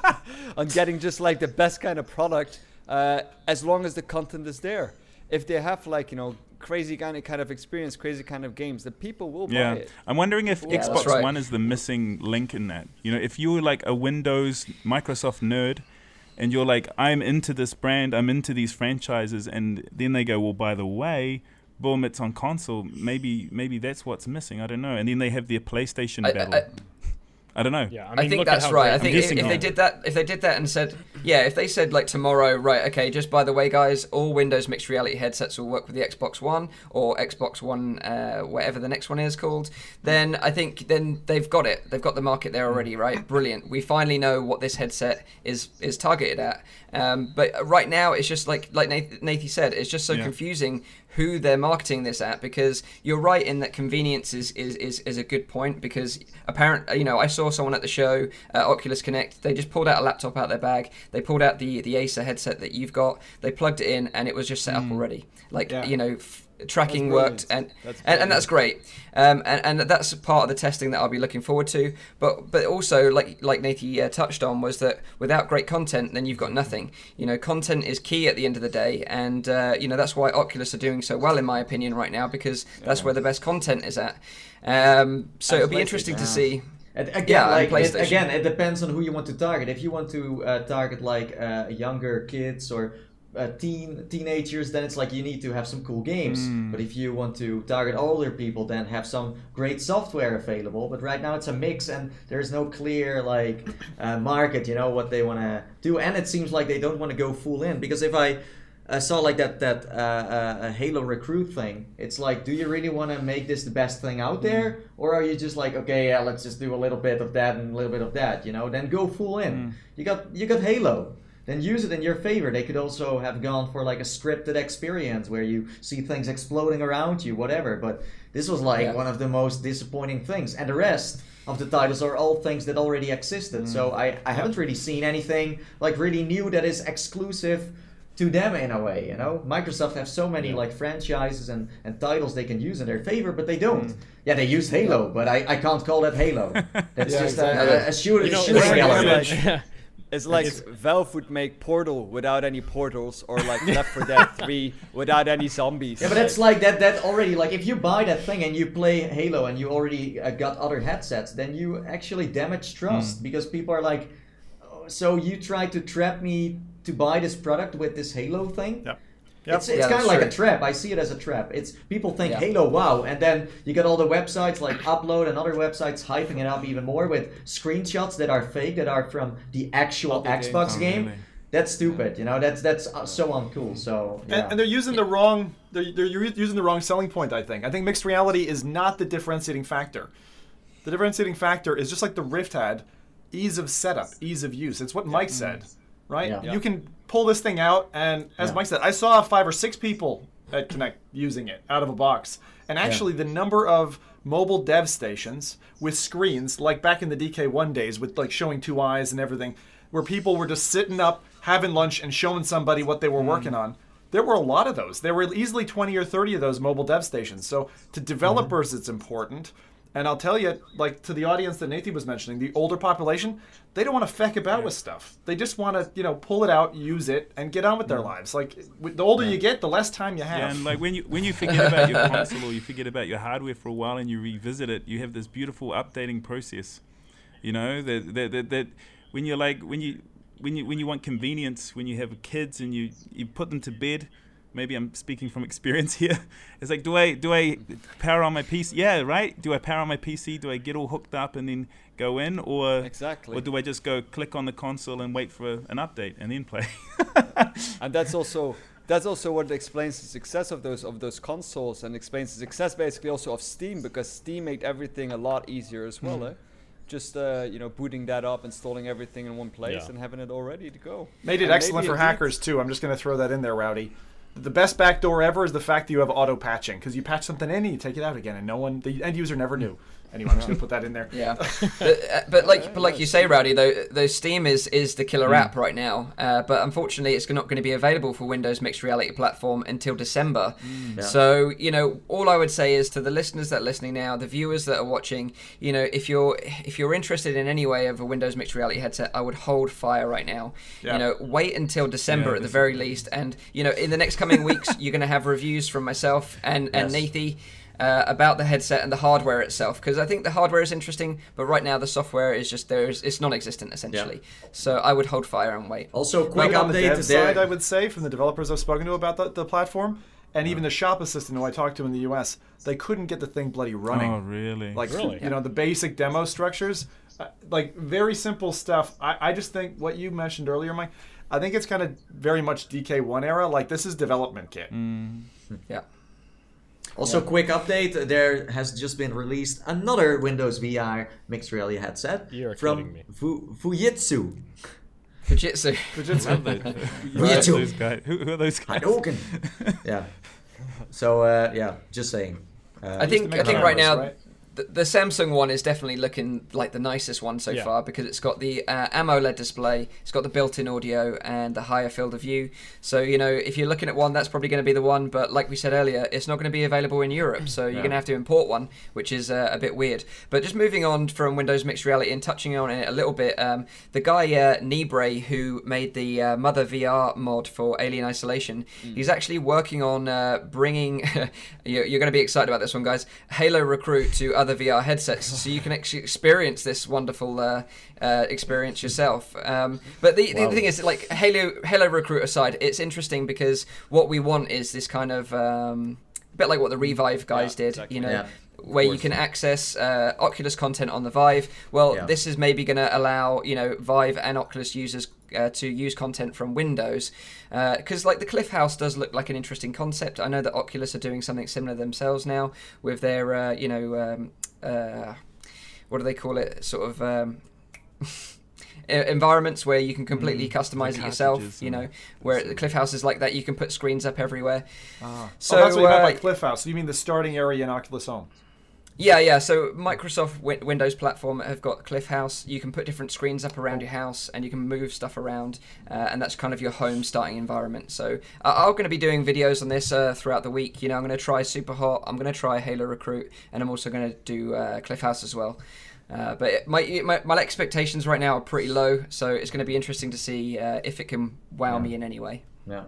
on getting just like the best kind of product, uh, as long as the content is there. If they have like you know crazy kind of kind of experience, crazy kind of games, the people will Yeah, buy it. I'm wondering if Yeah, Xbox right. One is the missing link in that. You know, if you're like a Windows, Microsoft nerd, and you're like, I'm into this brand, I'm into these franchises, and then they go, well, by the way, boom, it's on console. Maybe, maybe that's what's missing. I don't know. And then they have their PlayStation I- I- battle. I- I, don't know. Yeah, I, I, think look at that's how right. I think if, if they did that, if they did that and said, yeah, if they said like tomorrow, right, okay, just by the way, guys, all Windows mixed reality headsets will work with the Xbox One or Xbox One, uh, whatever the next one is called, then I think then they've got it. They've got the market there already, right? Brilliant. We finally know what this headset is is targeted at. Um, but right now, it's just like like Nath- Nathie said, it's just so Yeah. confusing who they're marketing this at because you're right in that convenience is, is, is, is a good point because apparent you know I saw someone at the show uh, Oculus Connect they just pulled out a laptop out their bag they pulled out the the Acer headset that you've got they plugged it in and it was just set up already like Yeah. you know f- tracking That's worked and That's and, and that's great. Um, and, and that's part of the testing that I'll be looking forward to. But but also like like Nathie uh, touched on was that without great content then you've got nothing. You know content is key at the end of the day and uh, you know that's why Oculus are doing so well in my opinion right now because that's where the best content is at. Um, so And it'll be PlayStation. interesting to see. Again, Yeah, like it, again, it depends on who you want to target. If you want to uh, target like uh, younger kids or uh, teen teenagers, then it's like you need to have some cool games. Mm. But if you want to target older people, then have some great software available. But right now it's a mix, and there's no clear like uh, market. You know what they want to do, and it seems like they don't want to go full in because if I I saw like that that uh, uh, Halo recruit thing. It's like, do you really want to make this the best thing out there, or are you just like, okay, yeah, let's just do a little bit of that and a little bit of that, you know? Then go full in. You got you got Halo. Then use it in your favor. They could also have gone for like a scripted experience where you see things exploding around you, whatever. But this was like Yeah. one of the most disappointing things, and the rest of the titles are all things that already existed. So mm. I, I haven't really seen anything like really new that is exclusive to them in a way. You know, Microsoft have so many like franchises and, and titles they can use in their favor, but they don't. Mm. Yeah, they use Halo, but I, I can't call that Halo. That's Yeah, just exactly. a, a, a shooter, You know, shooting it's- element. Yeah. It's like Valve would make Portal without any portals, or like Left 4 Dead 3 without any zombies. Yeah, but that's like that. That already like if you buy that thing and you play Halo and you already uh, got other headsets, then you actually damage trust because people are like, oh, so you try to trap me to buy this product with this Halo thing. Yep. Yep. It's, it's Yeah, kind of like true. a trap. I see it as a trap. It's people think Yeah. Halo, wow, and then you get all the websites like Upload and other websites hyping it up even more with screenshots that are fake, that are from the actual Other games. Xbox Oh, game. really? That's stupid. You know, that's that's uh, so uncool. So yeah. And, and they're using the wrong they're, they're using the wrong selling point. I think. I think mixed reality is not the differentiating factor. The differentiating factor is just like the Rift had, ease of setup, ease of use. It's what Mike said, right? Yeah. You can pull this thing out, and as Yeah. Mike said, I saw five or six people at Connect using it out of a box, and actually the number of mobile dev stations with screens, like back in the DK1 days, with like showing two eyes and everything, where people were just sitting up, having lunch, and showing somebody what they were hmm. working on. There were a lot of those. There were easily 20 or 30 of those mobile dev stations. So to hmm. developers, it's important. And I'll tell you, like to the audience that Nathan was mentioning, the older population, they don't want to feck about with stuff. They just want to, you know, pull it out, use it, and get on with their lives. Like the older you get, the less time you have. Yeah, and like when you when you forget about your console or you forget about your hardware for a while and you revisit it, you have this beautiful updating process. You know that that, that, that when you're like when you when you when you want convenience when you have kids and you you put them to bed. Maybe I'm speaking from experience here. It's like, do I do I power on my PC? Yeah, right. Do I power on my PC? Do I get all hooked up and then go in, or Exactly. or do I just go click on the console and wait for an update and then play? and that's also that's also what explains the success of those of those consoles and explains the success basically also of Steam because Steam made everything a lot easier as well. Eh? Just uh, you know, booting that up, installing everything in one place, Yeah. and having it all ready to go. Made it And excellent for it did- hackers too. I'm just going to throw that in there, Rowdy. The best backdoor ever is the fact that you have auto patching because you patch something in and you take it out again, and no one, the end user never knew. Anyway, I'm just going to put that in there. Yeah, but, uh, but like but like you say, Rowdy, though, though Steam is is the killer app right now. Uh, but unfortunately, it's not going to be available for Windows mixed reality platform until December. Yeah. So you know, all I would say is to the listeners that are listening now, the viewers that are watching, you know, if you're if you're interested in any way of a Windows mixed reality headset, I would hold fire right now. Yeah. You know, wait until December Yeah, at the very least, and you know, in the next coming weeks, you're going to have reviews from myself and and Yes. Nathie uh, about the headset and the hardware itself because I think the hardware is interesting, but right now the software is just there's it's non-existent essentially. So I would hold fire and wait. Also, quick Quick on the update dev there. side, I would say, from the developers I've spoken to about the, the platform, and even the shop assistant who I talked to in the U.S., they couldn't get the thing bloody running. Oh, really? like Really? you know the basic demo structures uh, like very simple stuff I, I just think what you mentioned earlier mike i think it's kind of very much dk1 era like this is development kit Yeah. Also, quick update: there has just been released another Windows VR mixed reality headset You're from kidding me. Fu- Fujitsu. Fujitsu. Love those, Me too. those guys. Who, who are those guys? Hadouken. yeah. So uh, yeah, just saying. Uh, I think I think right now right? The, the Samsung one is definitely looking like the nicest one so Yeah. far because it's got the uh, AMOLED display, it's got the built-in audio and the higher field of view. So you know if you're looking at one, that's probably going to be the one. But like we said earlier, it's not going to be available in Europe, so you're Yeah. going to have to import one, which is uh, a bit weird. But just moving on from Windows Mixed Reality and touching on it a little bit, um, the guy uh, Nibre who made the uh, Mother VR mod for Alien Isolation, he's actually working on uh, bringing. you're you're going to be excited about this one, guys. Halo Recruit to other VR headsets, so you can actually experience this wonderful uh, uh, experience yourself. Um, but the, the Wow. thing is, like Halo Halo Recruit aside, it's interesting because what we want is this kind of. Um, a bit like what the Revive guys Yeah, did, exactly. you know, Yeah. Where you can access uh, Oculus content on the Vive. Well, Yeah. this is maybe going to allow you know Vive and Oculus users uh, to use content from Windows because like the Cliff House does look like an interesting concept. I know that Oculus are doing something similar themselves now with their uh, you know um, uh, what do they call it? Sort of. Um, environments where you can completely customize it yourself you know where the cliff house is like that you can put screens up everywhere Ah. So, oh, that's what you meant by uh, Cliff House. So you mean the starting area in Oculus Home? Yeah, yeah. So Microsoft Wi- Windows platform have got Cliff House. You can put different screens up around your house, and you can move stuff around, uh, and that's kind of your home starting environment. So uh, I'm going to be doing videos on this uh, throughout the week. You know, I'm going to try Super Hot. I'm going to try Halo Recruit, and I'm also going to do uh, Cliff House as well. Uh, but it, my, my my expectations right now are pretty low, so it's going to be interesting to see uh, if it can wow me in any way. Yeah.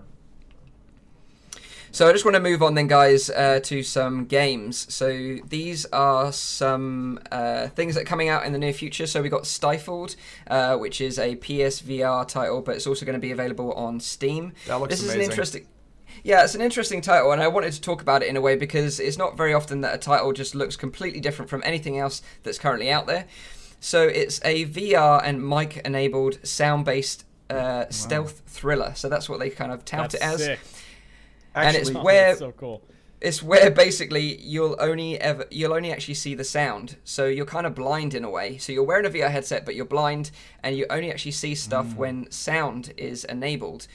So I just want to move on then, guys, uh, to some games. So these are some uh, things that are coming out in the near future. So we got Stifled, uh, which is a PSVR title, but it's also going to be available on Steam. That looks this is an interesting. Yeah, it's an interesting title, and I wanted to talk about it in a way because it's not very often that a title just looks completely different from anything else that's currently out there. So it's a VR and mic-enabled, sound-based uh, stealth thriller. So that's what they kind of tout That's it as sick. And it's where so cool. it's where basically you'll only ever you'll only actually see the sound. So you're kind of blind in a way. So you're wearing a vr headset but you're blind and you only actually see stuff mm. when sound is enabled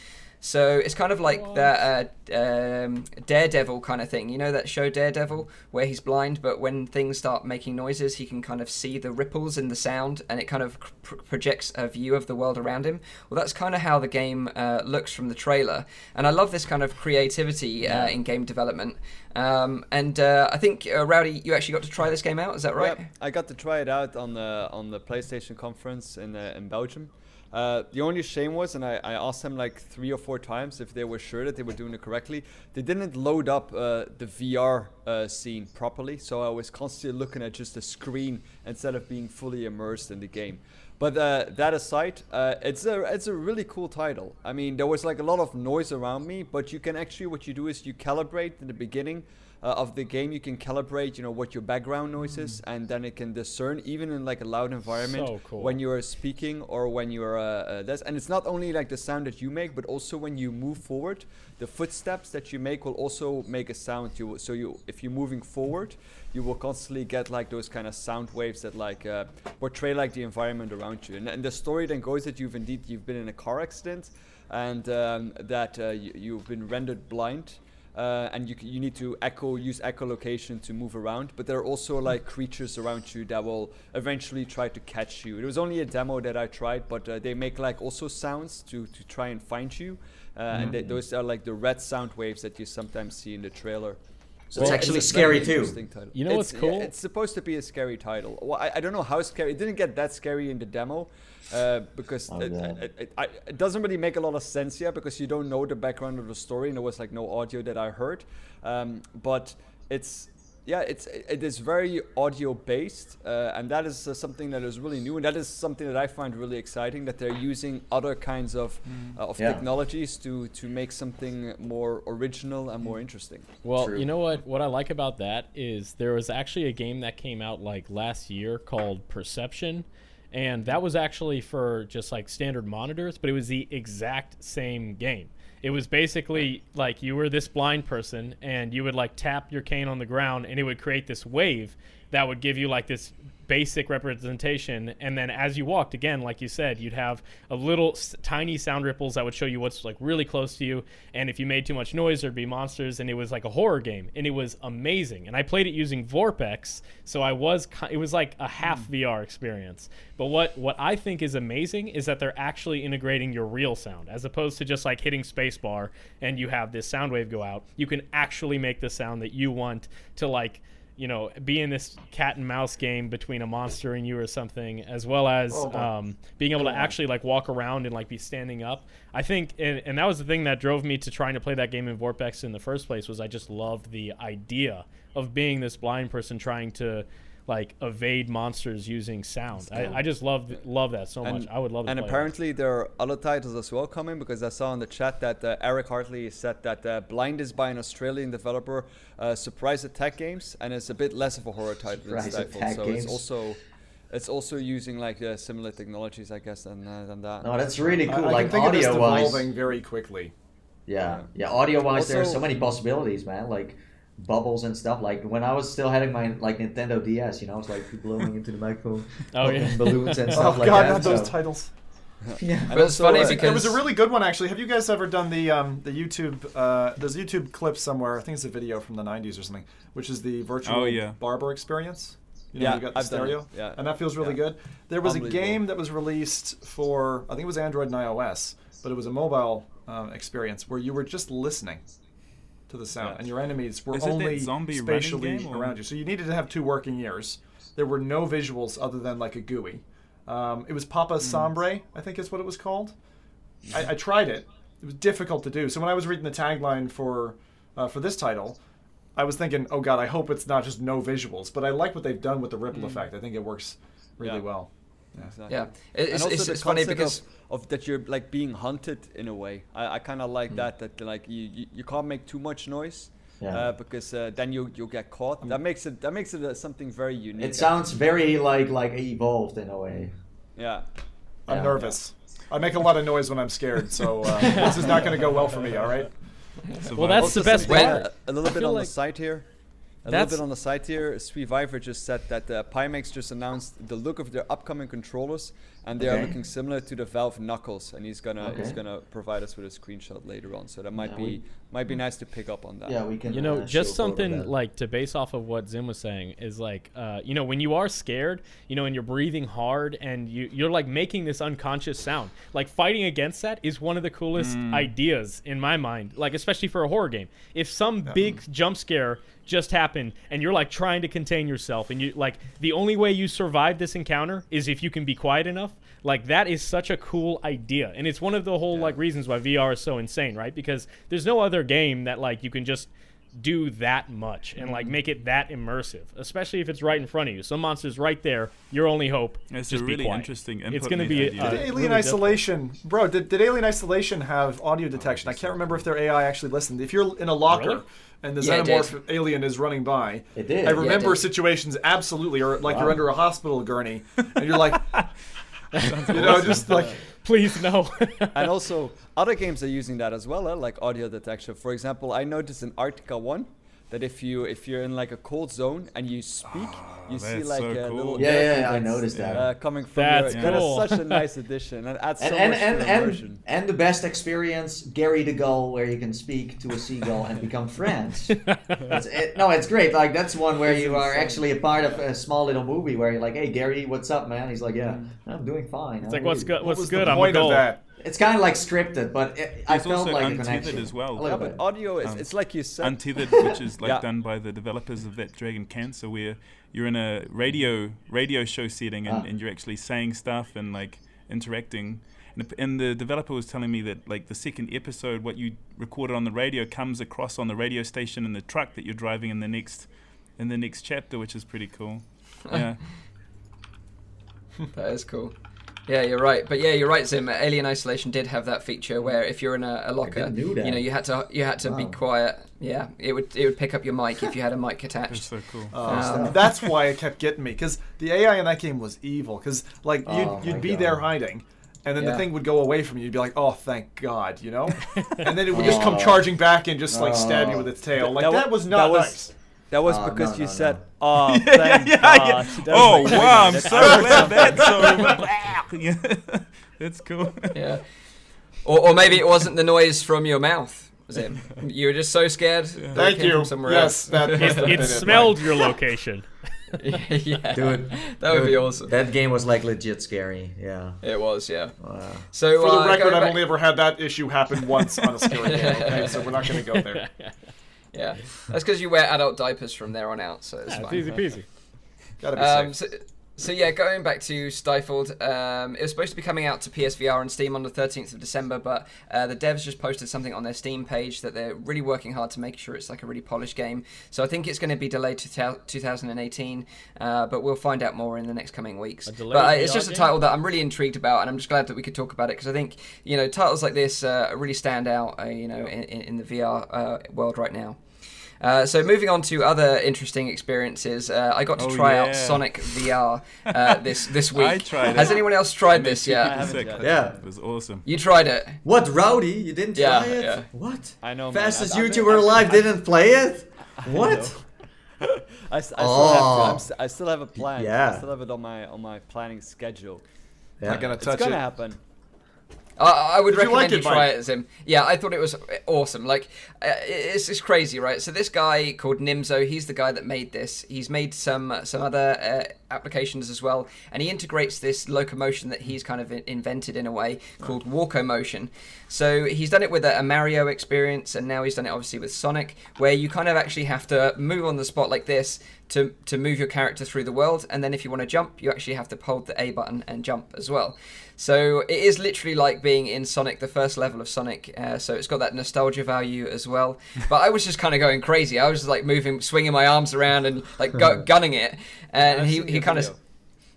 so it's kind of like that uh, um, Daredevil kind of thing. You know that show Daredevil, where he's blind, but when things start making noises, he can kind of see the ripples in the sound, and it kind of pr- projects a view of the world around him. Well, that's kind of how the game uh, looks from the trailer, and I love this kind of creativity uh, in game development. Um, and uh, I think uh, Rowdy, you actually got to try this game out. Is that right? Yeah, I got to try it out on the on the PlayStation conference in uh, in Belgium. Uh, the only shame was, and I, I asked them like three or four times if they were sure that they were doing it correctly. They didn't load up uh, the VR uh, scene properly, so I was constantly looking at just the screen instead of being fully immersed in the game. But uh, that aside, uh, it's a it's a really cool title. I mean, there was like a lot of noise around me, but you can actually what you do is you calibrate in the beginning uh, of the game. You can calibrate, you know, what your background noise is, and then it can discern even in like a loud environment So cool. when you are speaking or when you are uh, uh, this. And it's not only like the sound that you make, but also when you move forward, the footsteps that you make will also make a sound. You so you if you're moving forward, you will constantly get like those kind of sound waves that like uh, portray like the environment around you. And, and the story then goes that you've indeed you've been in a car accident, and um, that uh, you, you've been rendered blind. Uh, and you, you need to echo use echolocation to move around but there are also like creatures around you that will eventually try to catch you. It was only a demo that i tried but uh, they make like also sounds to, to try and find you. Uh, and they, those are like the red sound waves that you sometimes see in the trailer So it's actually a scary too. title. You know what's It's- yeah, cool? it's supposed to be a scary title. Well, I, I don't know how scary. It didn't get that scary in the demo uh, because Oh, it, yeah. it, it, it doesn't really make a lot of sense yet because you don't know the background of the story and there was like no audio that I heard. Um, but it's yeah, it's it is very audio based, uh, and that is uh, something that is really new, and that is something that I find really exciting. That they're using other kinds of uh, of Yeah. technologies to to make something more original and more interesting. Well, True. you know what? What I like about that is there was actually a game that came out like last year called Perception, and that was actually for just like standard monitors, but it was the exact same game. It was basically like you were this blind person, and you would like tap your cane on the ground, and it would create this wave that would give you like this basic representation. And then as you walked again like you said you'd have a little s- tiny sound ripples that would show you what's like really close to you. And if you made too much noise there'd be monsters. And it was like a horror game. And it was amazing. And i played it using VorpX. So i was it was like a half hmm. vr experience. But what what i think is amazing is that they're actually integrating your real sound. As opposed to just like hitting spacebar and you have this sound wave go out you can actually make the sound that you want to like you know, be in this cat and mouse game between a monster and you or something, as well as Oh, um, being able to actually like walk around and like be standing up. I think, and, and that was the thing that drove me to trying to play that game in VorpX in the first place was I just loved the idea of being this blind person trying to like evade monsters using sound. I. I just love love that so much. I would love to And play that. apparently there are other titles as well coming because I saw in the chat that uh, Eric Hartley said that uh, Blind is by an Australian developer, uh, Surprise Attack Games, and it's a bit less of a horror title than Surprise Stifle. Attack So Games. it's also it's also using like uh, similar technologies, I guess, than uh, than that. No, that's really cool. I like can think of this audio wise. evolving very quickly. Yeah, yeah. Audio wise, there are so many possibilities, man. Like bubbles and stuff. Like when I was still having my like Nintendo DS, you know, it's like blowing into the microphone, Oh, yeah. balloons and Oh stuff like god, that. not those titles. yeah. But it's funny uh, because There was a really good one actually. Have you guys ever done the um, the YouTube? Uh, there's a YouTube clip somewhere. I think it's a video from the '90s or something, which is the virtual Oh, yeah. barber experience. You know, Yeah, you got the I've stereo, yeah. and that feels really Yeah. good. There was a game that was released for I think it was Android and iOS, but it was a mobile um, experience where you were just listening to the sound, Yeah. and your enemies were Is it only zombie spatially around you. So you needed to have two working ears. There were no visuals other than like a GUI. Um, it was Papa Sangre, I think is what it was called. I, I tried it. It was difficult to do. So when I was reading the tagline for uh, for this title, I was thinking, oh god, I hope it's not just no visuals. But I like what they've done with the ripple effect. I think it works really Yeah. well. Exactly. yeah, It- and it's, also it's, the it's funny concept because of, of that you're like being hunted in a way. I, I kind of like that that like you, you you can't make too much noise. Yeah. Uh, because uh, then you you'll get caught. That makes it that makes it uh, something very unique. It sounds very like like evolved in a way. Yeah. I'm Yeah. nervous. I make a lot of noise when I'm scared, so uh, this is not going to go well for me. All right. Well, that's Also the best something, part. A little bit feel on like the side here. A little bit on the side here. SweViver just said that uh, Pimax just announced the look of their upcoming controllers, and they are looking similar to the Valve Knuckles. And he's gonna he's gonna provide us with a screenshot later on. So that might Yeah, be we- might be nice to pick up on that. Yeah, we can. you know uh, just show a photo of something like to base off of what zim was saying is like uh, you know when you are scared you know and you're breathing hard and you, you're like making this unconscious sound like fighting against that is one of the coolest ideas in my mind like especially for a horror game if some big jump scare just happened and you're like trying to contain yourself and you like the only way you survive this encounter is if you can be quiet enough like that is such a cool idea and it's one of the whole like reasons why vr is so insane right because there's no other game that like you can just do that much and like make it that immersive especially if it's right in front of you some monsters right there your only hope It's just a be really quiet. interesting it's gonna be idea. uh, Did really Alien difficult. Isolation, bro? Did, did Alien Isolation have audio detection? I can't remember if their AI actually listened. If you're in a locker Really? and the Yeah, xenomorph alien is running by, It did. I Yeah, it remember did. situations absolutely, or like you're under a hospital gurney and you're like, you know, just like please no and also other games are using that as well, uh, like audio detection. For example, I noticed in Arktika.1 that if you if you're in like a cold zone and you speak, you see like so a cool. little Yeah, yeah, yeah, I noticed that. uh, coming from That's your, that is such a nice addition and adds so and and much and, to the and, immersion. and the best experience, Gary the Gull, where you can speak to a seagull and become friends. it's, it, no, it's great. Like that's one where you are actually a part of a small little movie where you're like, "Hey, Gary, what's up, man?" He's like, "Yeah, I'm doing fine." it's like what's good what's was good the i'm a point of goal that? It's kind of like scripted, but it, I felt also like a untethered connection as well. A Yeah, but audio is Um, it's like you said. Untethered, which is like Yeah. done by the developers of that Dragon Cancer, where you're in a radio radio show setting and, Ah. and you're actually saying stuff and like interacting. And the, and the developer was telling me that like the second episode, what you recorded on the radio comes across on the radio station in the truck that you're driving in the next in the next chapter, which is pretty cool. Yeah, That is cool. Yeah, you're right. But yeah, you're right, Zim. Alien Isolation did have that feature where if you're in a, a locker, didn't know that. you know, you had to you had to be quiet. Yeah, it would it would pick up your mic if you had a mic that's attached. so cool. Um, that's why it kept getting me because the AI in that game was evil. Because like you'd, Oh, you'd be God. there hiding, and then Yeah. the thing would go away from you. You'd be like, "Oh, thank God," you know. and then it would just come Oh. charging back and just like stab you Oh. with its tail. Like that that, wa- was that was- nice. That was Oh, because no, you no, said, no. "Oh, thank yeah, God." yeah. That Oh like, wow, I'm that's- so glad that's over. yeah, that's cool. Yeah. Or, or maybe it wasn't the noise from your mouth, Zim. You were just so scared. that Thank came you. From somewhere yes, that it, must have it been smelled your location yeah. Dude, That would be awesome. That game was like legit scary. Yeah. It was, yeah. Wow. So For the uh, record, I've back- only ever had that issue happen once on a scary game. Okay, so we're not going to go there. Yeah, that's because you wear adult diapers from there on out, so it's Yeah, it's fine. easy peasy Gotta be Um, safe. so, So yeah, going back to Stifled, um, it was supposed to be coming out to PSVR and Steam on the 13th of December, but uh, the devs just posted something on their Steam page that they're really working hard to make sure it's like a really polished game. So I think it's going to be delayed to 2018, uh, but we'll find out more in the next coming weeks. But uh, it's VR just a game? title that I'm really intrigued about, and I'm just glad that we could talk about it because I think you know titles like this uh, really stand out, uh, you know, in, in in the VR uh, world right now. Uh, so moving on to other interesting experiences, uh, I got to Oh, try yeah. out Sonic VR uh, this this week. I tried Has it. anyone else tried this yet? haven't sick. yet. Yeah. It was awesome. You tried it. What, Rowdy? You didn't Yeah, try it? yeah. What? I know. man. Fastest I've- I've YouTuber I've alive I've- didn't play it? What? I, s- I still have to. Oh. I'm st- I still have a plan. Yeah. I still have it on my on my planning schedule. Not gonna It's gonna it. happen. I, I would Did you recommend like you, try Mike? it, him. Yeah, I thought it was awesome. Like, uh, it's, it's crazy, right? So this guy called Nimso, he's the guy that made this. He's made some some other uh, applications as well, and he integrates this locomotion that he's kind of invented in a way called Walko Motion. So he's done it with a, Mario experience, and now he's done it obviously with Sonic, where you kind of actually have to move on the spot like this to to move your character through the world, and then if you want to jump, you actually have to hold the A button and jump as well. So it is literally like being in Sonic, the first level of Sonic. Uh, so it's got that nostalgia value as well. But I was just kind of going crazy. I was just like moving, swinging my arms around and like gu- gunning it. And he, he kind of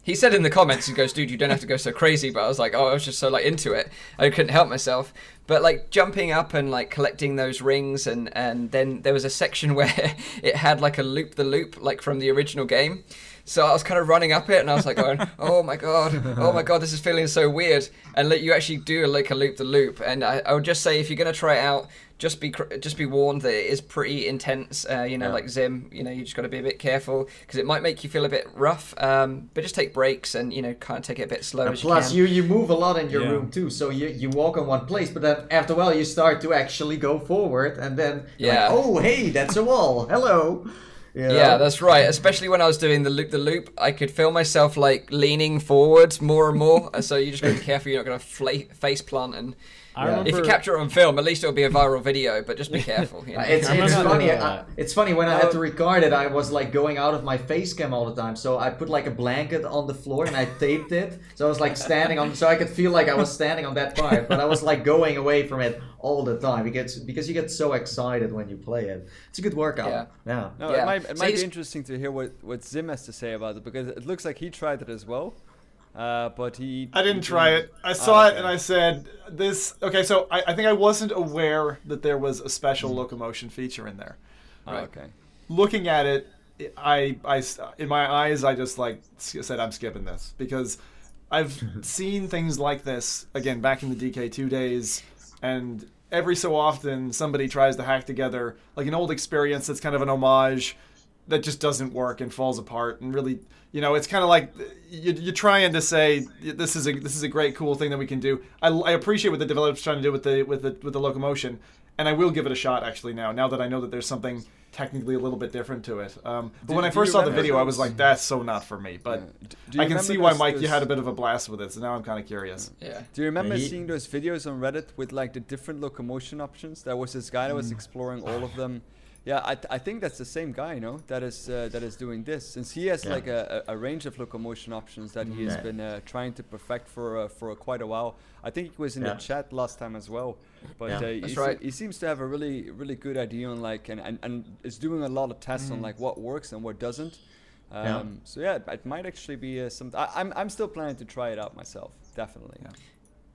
he said in the comments, he goes, "Dude, you don't have to go so crazy." But I was like, "Oh, I was just so like into it, I couldn't help myself." But like jumping up and like collecting those rings, and and then there was a section where it had like a loop the loop like from the original game. So I was kind of running up it, and I was like going, "Oh my god, oh my god, this is feeling so weird." And let you actually do like a loop the loop. And I, I would just say, if you're gonna try it out, just be cr- just be warned that it is pretty intense. Uh, you know, Yeah. like Zim, you know, you just got to be a bit careful because it might make you feel a bit rough. Um, but just take breaks and you know, kind of take it a bit slow And as plus, you you, you move a lot in your Yeah. room too. So you, you walk in one place, but then after a while, you start to actually go forward, and then you're Yeah. like, oh hey, that's a wall. Hello. You know? Yeah, that's right. Especially when I was doing the loop the loop, I could feel myself like leaning forwards more and more. So you just got to be careful. You're not going to face plant and. I Yeah. If you capture it on film, at least it'll be a viral video. But just be careful. You know? It's, it's funny. I, it's funny when I had to oh. record it. I was like going out of my face cam all the time, so I put like a blanket on the floor and I taped it. So I was like standing on, so I could feel like I was standing on that part, but I was like going away from it all the time because because you get so excited when you play it. It's a good workout. Yeah. Yeah. No, Yeah. it might, it might he's- be interesting to hear what, what Zim has to say about it because it looks like he tried it as well. Uh, but he. I didn't he try it. I ah, saw Oh, it and I said, "This." Okay, so I, I think I wasn't aware that there was a special mm-hmm. locomotion feature in there. Oh, okay. Looking at it, I, I, in my eyes, I just like said, "I'm skipping this" because I've seen things like this again back in the DK2 days, and every so often somebody tries to hack together like an old experience that's kind of an homage that just doesn't work and falls apart and really you know it's kind of like you, you're trying to say this is a this is a great cool thing that we can do I, I appreciate what the developers trying to do with the with the with the locomotion and I will give it a shot actually now now that I know that there's something technically a little bit different to it um, but Do- when I first saw the remember video I was like that's so not for me but Yeah. D- do I can remember see why those- Mike you had a bit of a blast with it so now I'm kind of curious yeah. Do you remember Yeah, he- seeing those videos on Reddit with like the different locomotion options? There was this guy that Mm. was exploring all of them. Yeah, I, th- I think that's the same guy, you know, that is uh, that is doing this, since he has Yeah. like a, a, a range of locomotion options that he has Yeah. been uh, trying to perfect for uh, for quite a while. I think he was in Yeah. the chat last time as well, but Yeah. uh, he, That's se- he seems to have a really really good idea on like and, and, and is doing a lot of tests Mm. on like what works and what doesn't. Um, Yeah. So yeah, it might actually be uh, some. I, I'm I'm still planning to try it out myself, definitely.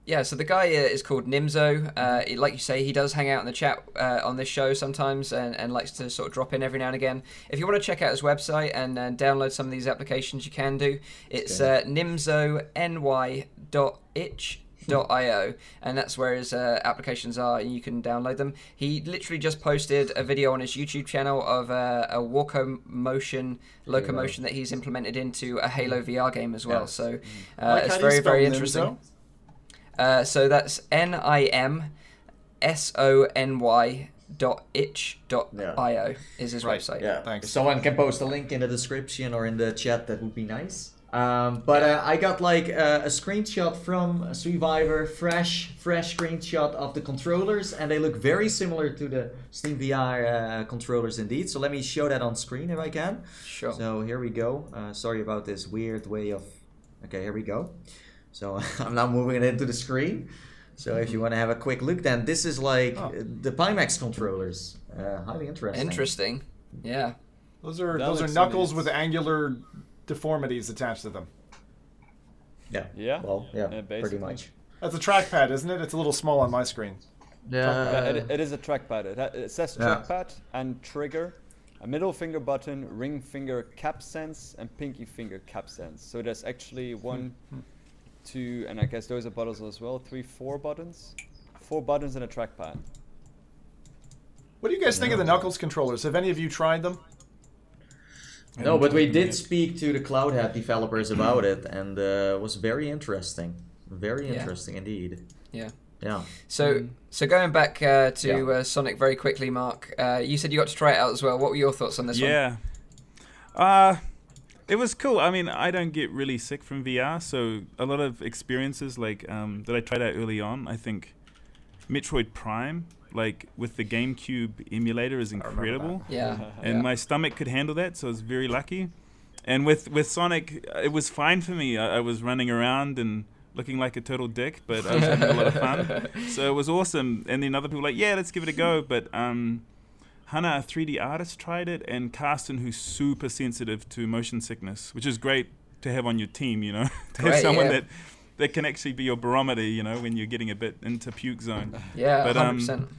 Yeah. Yeah, so the guy uh, is called Nimso. Uh, he- like you say, he does hang out in the chat uh, on this show sometimes and, and likes to sort of drop in every now and again. If you want to check out his website and, and download some of these applications, you can do. It's uh, nimsony.itch.io, and that's where his uh, applications are, and you can download them. He literally just posted a video on his YouTube channel of uh, a Walko motion locomotion that he's implemented into a Halo VR game as well. Yeah. So uh, Mike, it's how very, spell very Nimso? Interesting. Uh, so that's N I M S O N Y dot itch dot io is his Right, website. Yeah. Thanks. If someone can post a link in the description or in the chat, that would be nice. Um, but uh, I got like uh, a screenshot from SweViver, fresh, fresh screenshot of the controllers, and they look very similar to the Steam VR uh, controllers indeed. So let me show that on screen if I can. Sure. So here we go. Uh, sorry about this weird way of. Okay, here we go. So I'm now moving it into the screen. So if you mm-hmm. want to have a quick look, then this is like Oh. Uh, the Pimax controllers. Uh, highly interesting. Interesting. Yeah. Those are That those are knuckles neat. with angular deformities attached to them. Yeah. Yeah. Well, yeah, Yeah, pretty much. That's a trackpad, isn't it? It's a little small on my screen. Yeah, it, it is a trackpad. It, it says Yeah. trackpad and trigger, a middle finger button, ring finger cap sense, and pinky finger cap sense. So there's actually one, hmm. Two, and I guess those are buttons as well. Three, four buttons, four buttons and a trackpad. What do you guys think of the Knuckles controllers? Have any of you tried them? No, but we did speak to the Cloudhead developers about it, and uh, it was very interesting. Very Yeah. interesting indeed. Yeah. Yeah. So, so going back uh, to Yeah. uh, Sonic very quickly, Mark. Uh, you said you got to try it out as well. What were your thoughts on this one? yeah. It was cool. I mean, I don't get really sick from VR, so a lot of experiences like um, that I tried out early on. I think Metroid Prime, like with the GameCube emulator, is incredible. Yeah. and yeah. my stomach could handle that, so I was very lucky. And with with Sonic, it was fine for me. I, I was running around and looking like a total dick, but I was having a lot of fun. So it was awesome. And then other people were like, yeah, let's give it a go. But um, Hannah, a 3D artist, tried it, and Carsten, who's super sensitive to motion sickness, which is great to have on your team. You know, to have someone yeah. that that can actually be your barometer. You know, when you're getting a bit into puke zone. Yeah, But, hundred um.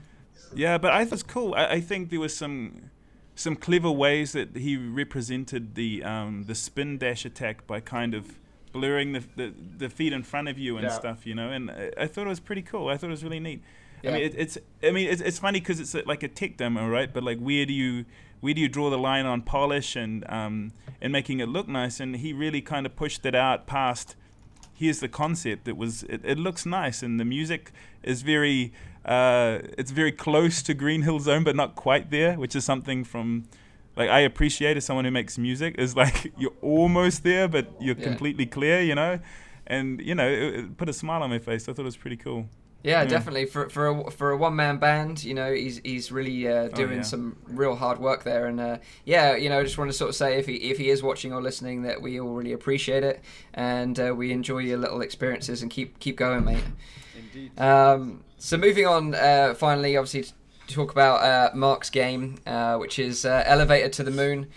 Yeah, but I thought it was cool. I, I think there was some some clever ways that he represented the um, the spin dash attack by kind of blurring the, the, the feet in front of you and Yeah. stuff, you know. And I, I thought it was pretty cool. I thought it was really neat. I Yeah. mean, it, it's I mean it's, it's funny because it's a, like a tech demo, right? But like, where do you where do you draw the line on polish and um, and making it look nice? And he really kind of pushed it out past. Here's the concept. It was it, it looks nice, and the music is very uh, it's very close to Green Hill Zone, but not quite there, which is something from like I appreciate as someone who makes music is like you're almost there, but you're Yeah. completely clear, you know. And you know, it, it put a smile on my face. I thought it was pretty cool. Yeah, Yeah. definitely. For for a, for a one man band, you know, he's he's really uh, doing Oh, yeah. some real hard work there. And uh, yeah, you know, I just want to sort of say if he if he is watching or listening, that we all really appreciate it, and uh, we enjoy your little experiences and keep keep going, mate. Indeed. Um, so moving on, uh, finally, obviously, to talk about uh, Mark's game, uh, which is uh, Elevator to the Moon.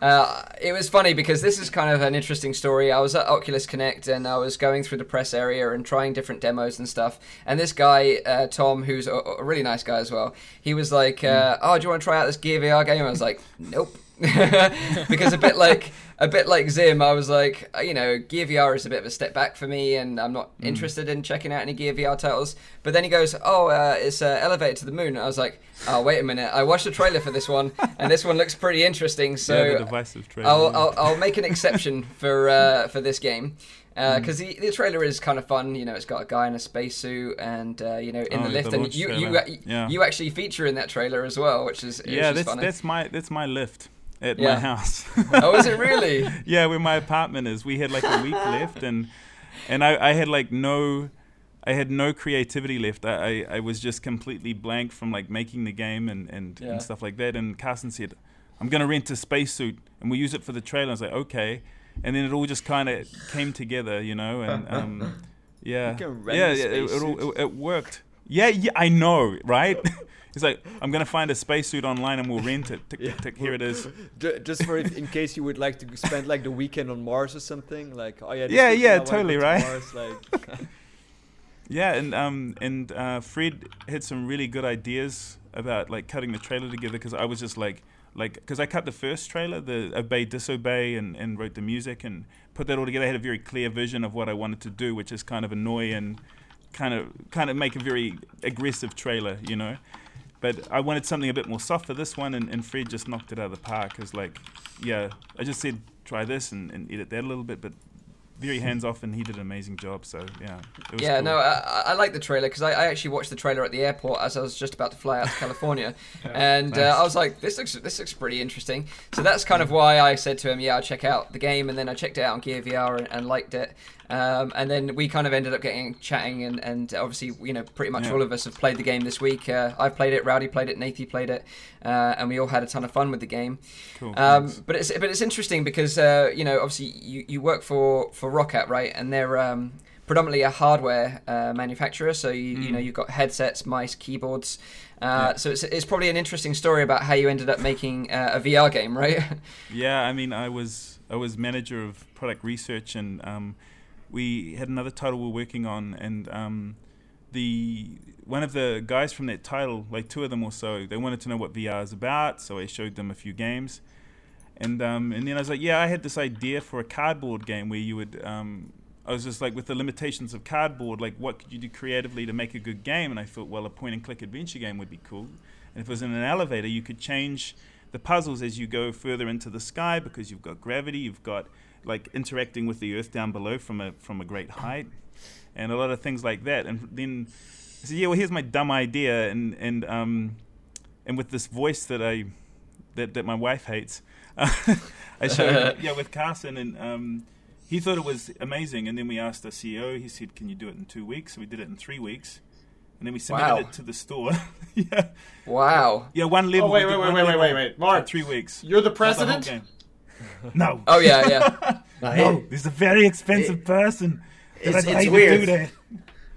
Uh, it was funny because this is kind of an interesting story. I was at Oculus Connect and I was going through the press area and trying different demos and stuff. And this guy, uh, Tom, who's a, a really nice guy as well, he was like, uh, "Oh, do you want to try out this Gear VR game?" I was like, "Nope." because a bit like a bit like Zim, I was like, uh, you know, Gear VR is a bit of a step back for me, and I'm not interested in checking out any Gear VR titles. But then he goes, "Oh, uh, it's uh, Elevator to the Moon." And I was like, "Oh, wait a minute! I watched the trailer for this one, and this one looks pretty interesting." So yeah, the divisive trailer. I'll. I'll, I'll make an exception for uh, for this game because the, the trailer is kind of fun. You know, it's got a guy in a spacesuit and uh, you know in Oh, the the lift, and launch you you. Yeah. you actually feature in that trailer as well, which is yeah, which is that's funny. that's my that's my lift at Yeah. my house. oh, is it really? yeah, where my apartment is. We had like a week left, and and I, I had like no, I had no creativity left. I, I, I was just completely blank from like making the game and and, Yeah. and stuff like that. And Carson said, "I'm gonna rent a spacesuit and we'll use it for the trailer." I was like, "Okay," and then it all just kind of came together, you know, and um, yeah, You can rent yeah, it, it, all- it, it worked. Yeah, yeah, I know, right? It's like I'm gonna find a spacesuit online and we'll rent it. Tick, tick, tick, here it is. Just for if, in case you would like to spend like the weekend on Mars or something, like oh yeah, Yeah, yeah, I wanna go totally, to right? Mars, like, Yeah, and um and uh, Fred had some really good ideas about like cutting the trailer together because I was just like like because I cut the first trailer, the obey disobey, and and wrote the music and put that all together. I had a very clear vision of what I wanted to do, which is kind of annoy and kind of kind of make a very aggressive trailer, you know. But I wanted something a bit more soft for this one, and, and Fred just knocked it out of the park. Cause like, yeah, I just said try this and, and edit that a little bit, but very hands off, and he did an amazing job. So yeah, it was Yeah, cool. no, I, I like the trailer because I, I actually watched the trailer at the airport as I was just about to fly out to California, and Nice. uh, I was like, "This looks this looks pretty interesting." So that's kind of why I said to him, "Yeah, I'll check out the game," and then I checked it out on Gear VR and, and liked it. Um, and then we kind of ended up getting chatting, and, and obviously, you know, pretty much Yeah. all of us have played the game this week. Uh, I've played it, Rowdy played it, Nathie played it, uh, and we all had a ton of fun with the game. Cool. Um, but it's but it's interesting because uh, you know obviously you, you work for for Roccat right, and they're um, predominantly a hardware uh, manufacturer. So you you know you've got headsets, mice, keyboards. Uh, So it's it's probably an interesting story about how you ended up making uh, a VR game, right? Yeah, I mean, I was I was manager of product research, and um, we had another title we are working on, and um, the one of the guys from that title, like two of them or so, they wanted to know what VR is about, so I showed them a few games, and um, and then I was like, yeah, I had this idea for a cardboard game where you would. Um, I was just like, with the limitations of cardboard, like, what could you do creatively to make a good game? And I thought, well, a point and click adventure game would be cool. And if it was in an elevator, you could change the puzzles as you go further into the sky because you've got gravity, you've got like interacting with the earth down below from a from a great height, and a lot of things like that. And then I said, yeah, well, here's my dumb idea, and and um, and with this voice that I that that my wife hates, I showed yeah with Carson, and um, he thought it was amazing. And then we asked the CEO. He said, "Can you do it in two weeks?" So we did it in three weeks. And then we submitted Wow. it to the store. yeah, wow. yeah, one level. Oh, wait, we did wait, wait, wait, wait, wait. Mark, three weeks. You're the Not the president? game. No. Oh yeah, yeah. No, No, it- there's a very expensive person. it's- it's weird. do that.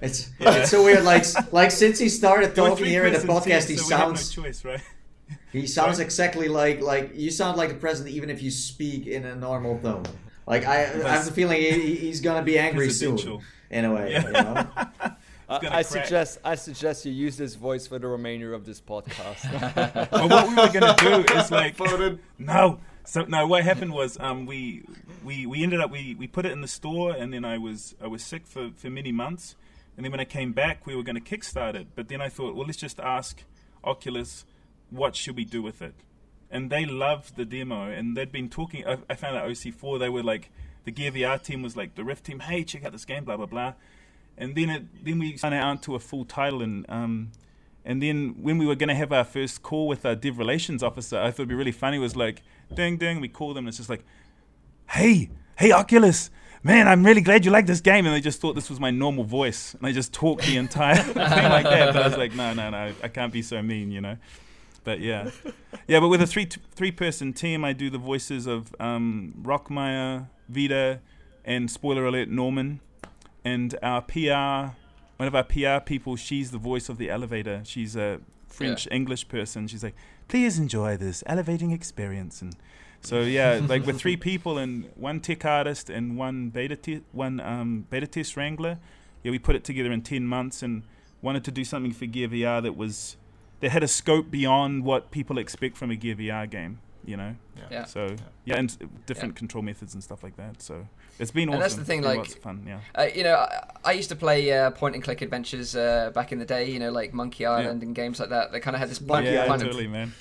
it's it's so weird. Like like since he started talking here in the podcast, here, he so we have sounds no choice, right? he sounds Sorry? exactly like like you sound like the president, even if you speak in a normal tone. Like I, I have That's the feeling he, he's gonna be angry soon. Presidential. In a way, Yeah. you know. I, I crack. suggest I suggest you use this voice for the remainder of this podcast. Well, what we were gonna do is like Voted. no. So no, what happened was um, we we we ended up we, we put it in the store, and then I was I was sick for, for many months, and then when I came back, we were going to kickstart it. But then I thought, well, let's just ask Oculus, what should we do with it? And they loved the demo, and they'd been talking. I, I found out OC4. They were like the Gear VR team was like the Rift team. Hey, check out this game, blah blah blah. And then it then we signed out to a full title and. Um, and then when we were going to have our first call with our dev relations officer, I thought it'd be really funny. Was like, ding ding. We call them. And it's just like, hey, hey, Oculus, man, I'm really glad you like this game. And they just thought this was my normal voice, and they just talked the entire thing like that. But I was like, no, no, no, I can't be so mean, you know. But yeah, yeah. But with a three three person team, I do the voices of um, Rockmeyer, Vita, and spoiler alert, Norman, and our PR. One of our PR people, she's the voice of the elevator. She's a French English person. She's like, please enjoy this elevating experience. And so yeah, like with three people and one tech artist and one beta te- one um, beta test wrangler, yeah, we put it together in ten months and wanted to do something for Gear VR that was that had a scope beyond what people expect from a Gear VR game. You know, Yeah. so yeah, and s- different control methods and stuff like that. So it's been awesome. And that's the thing, like- fun. Yeah. Uh, you know, I, I used to play uh, point and click adventures uh, back in the day. You know, like Monkey Island and games like that. They kind of had this point, yeah, kind totally, of man.